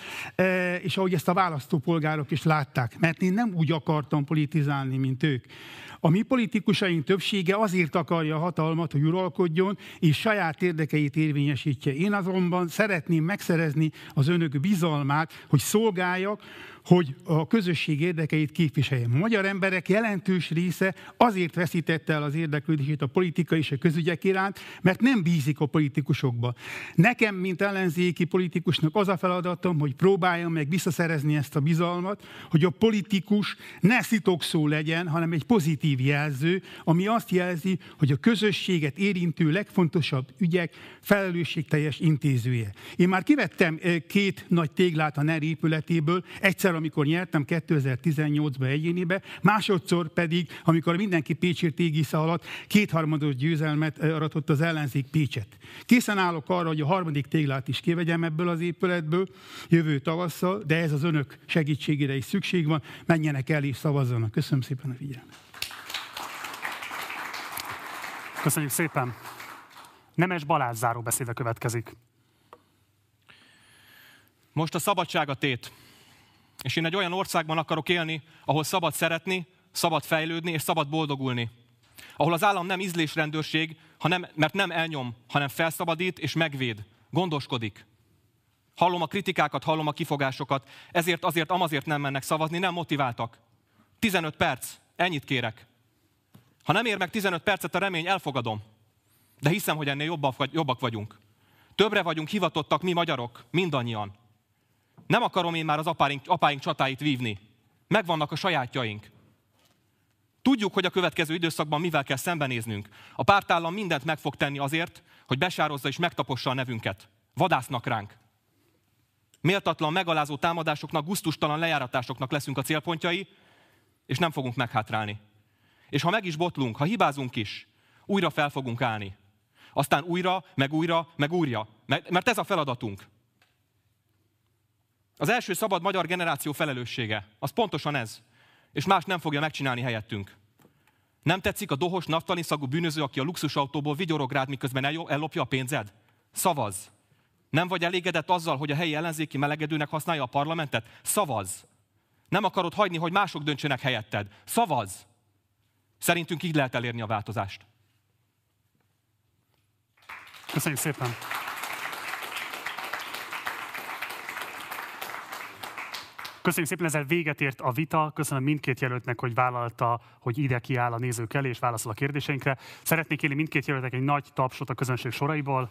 és ahogy ezt a választópolgárok is látták, mert én nem úgy akartam politizálni, mint ők. A mi politikusaink többsége azért akarja a hatalmat, hogy uralkodjon, és saját érdekeit érvényesítje. Én azonban szeretném megszerezni az önök bizalmát, hogy szolgáljak, hogy a közösség érdekeit képviselje. A magyar emberek jelentős része azért veszítette el az érdeklődését a politika és a közügyek iránt, mert nem bízik a politikusokba. Nekem, mint ellenzéki politikusnak az a feladatom, hogy próbáljam meg visszaszerezni ezt a bizalmat, hogy a politikus ne szitokszó legyen, hanem egy pozitív jelző, ami azt jelzi, hogy a közösséget érintő legfontosabb ügyek felelősségteljes intézője. Én már kivettem eh, két nagy téglát a NER épületéből, egyszer amikor nyertem 2018-ban egyénibe, másodszor pedig, amikor mindenki Pécsért égisze alatt kétharmados győzelmet aratott az ellenzék Pécset. Készen állok arra, hogy a harmadik téglát is kivegyem ebből az épületből jövő tavasszal, de ez az önök segítségére is szükség van. Menjenek el és szavazzanak. Köszönöm szépen a figyelmet. Köszönjük szépen. Nemes Balázs záró beszéde következik. Most a szabadság a tét. És én egy olyan országban akarok élni, ahol szabad szeretni, szabad fejlődni és szabad boldogulni. Ahol az állam nem ízlésrendőrség, hanem, mert nem elnyom, hanem felszabadít és megvéd, gondoskodik. Hallom a kritikákat, hallom a kifogásokat, ezért azért amazért nem mennek szavazni, nem motiváltak. 15 perc, ennyit kérek. Ha nem ér meg 15 percet a remény, elfogadom. De hiszem, hogy ennél jobbak, vagyunk. Többre vagyunk hivatottak mi magyarok, mindannyian. Nem akarom én már az apáink, apáink csatáit vívni. Megvannak a sajátjaink. Tudjuk, hogy a következő időszakban mivel kell szembenéznünk. A pártállam mindent meg fog tenni azért, hogy besározza és megtapossa a nevünket. Vadásznak ránk. Méltatlan, megalázó támadásoknak, guztustalan lejáratásoknak leszünk a célpontjai, és nem fogunk meghátrálni. És ha meg is botlunk, ha hibázunk is, újra fel fogunk állni. Aztán újra, meg újra, meg újra. Mert ez a feladatunk. Az első szabad magyar generáció felelőssége, az pontosan ez. És más nem fogja megcsinálni helyettünk. Nem tetszik a dohos, naftalin szagú bűnöző, aki a luxusautóból vigyorog rád, miközben ellopja a pénzed? Szavaz! Nem vagy elégedett azzal, hogy a helyi ellenzéki melegedőnek használja a parlamentet? Szavaz! Nem akarod hagyni, hogy mások döntsenek helyetted? Szavaz! Szerintünk így lehet elérni a változást. Köszönjük szépen! Köszönjük szépen, ezzel véget ért a vita. Köszönöm mindkét jelöltnek, hogy vállalta, hogy ide kiáll a nézők elé és válaszol a kérdéseinkre. Szeretnék kérni mindkét jelöltnek egy nagy tapsot a közönség soraiból.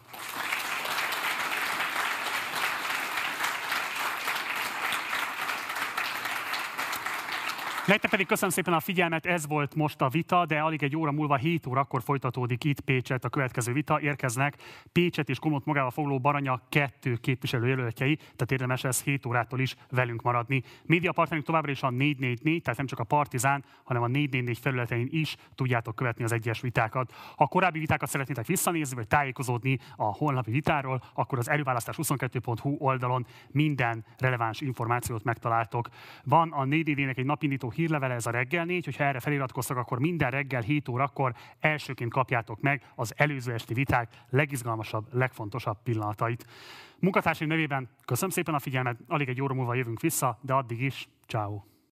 Nektek pedig köszönöm szépen a figyelmet, ez volt most a vita, de alig egy óra múlva 7 órakor folytatódik itt Pécset a következő vita. Érkeznek Pécset és Komot magával foglaló Baranya kettő képviselőjelöltjei, tehát érdemes ez 7 órától is velünk maradni. Média partnerünk továbbra is a 444, tehát nem csak a Partizán, hanem a 444 felületein is tudjátok követni az egyes vitákat. Ha korábbi vitákat szeretnétek visszanézni, vagy tájékozódni a holnapi vitáról, akkor az előválasztás22.hu oldalon minden releváns információt megtaláltok. Van a 444-nek egy napindító hírlevele, ez a reggel négy, hogyha erre feliratkoztak, akkor minden reggel 7 órakor elsőként kapjátok meg az előző esti viták legizgalmasabb, legfontosabb pillanatait. Munkatársaim nevében köszönöm szépen a figyelmet, alig egy óra múlva jövünk vissza, de addig is, ciao.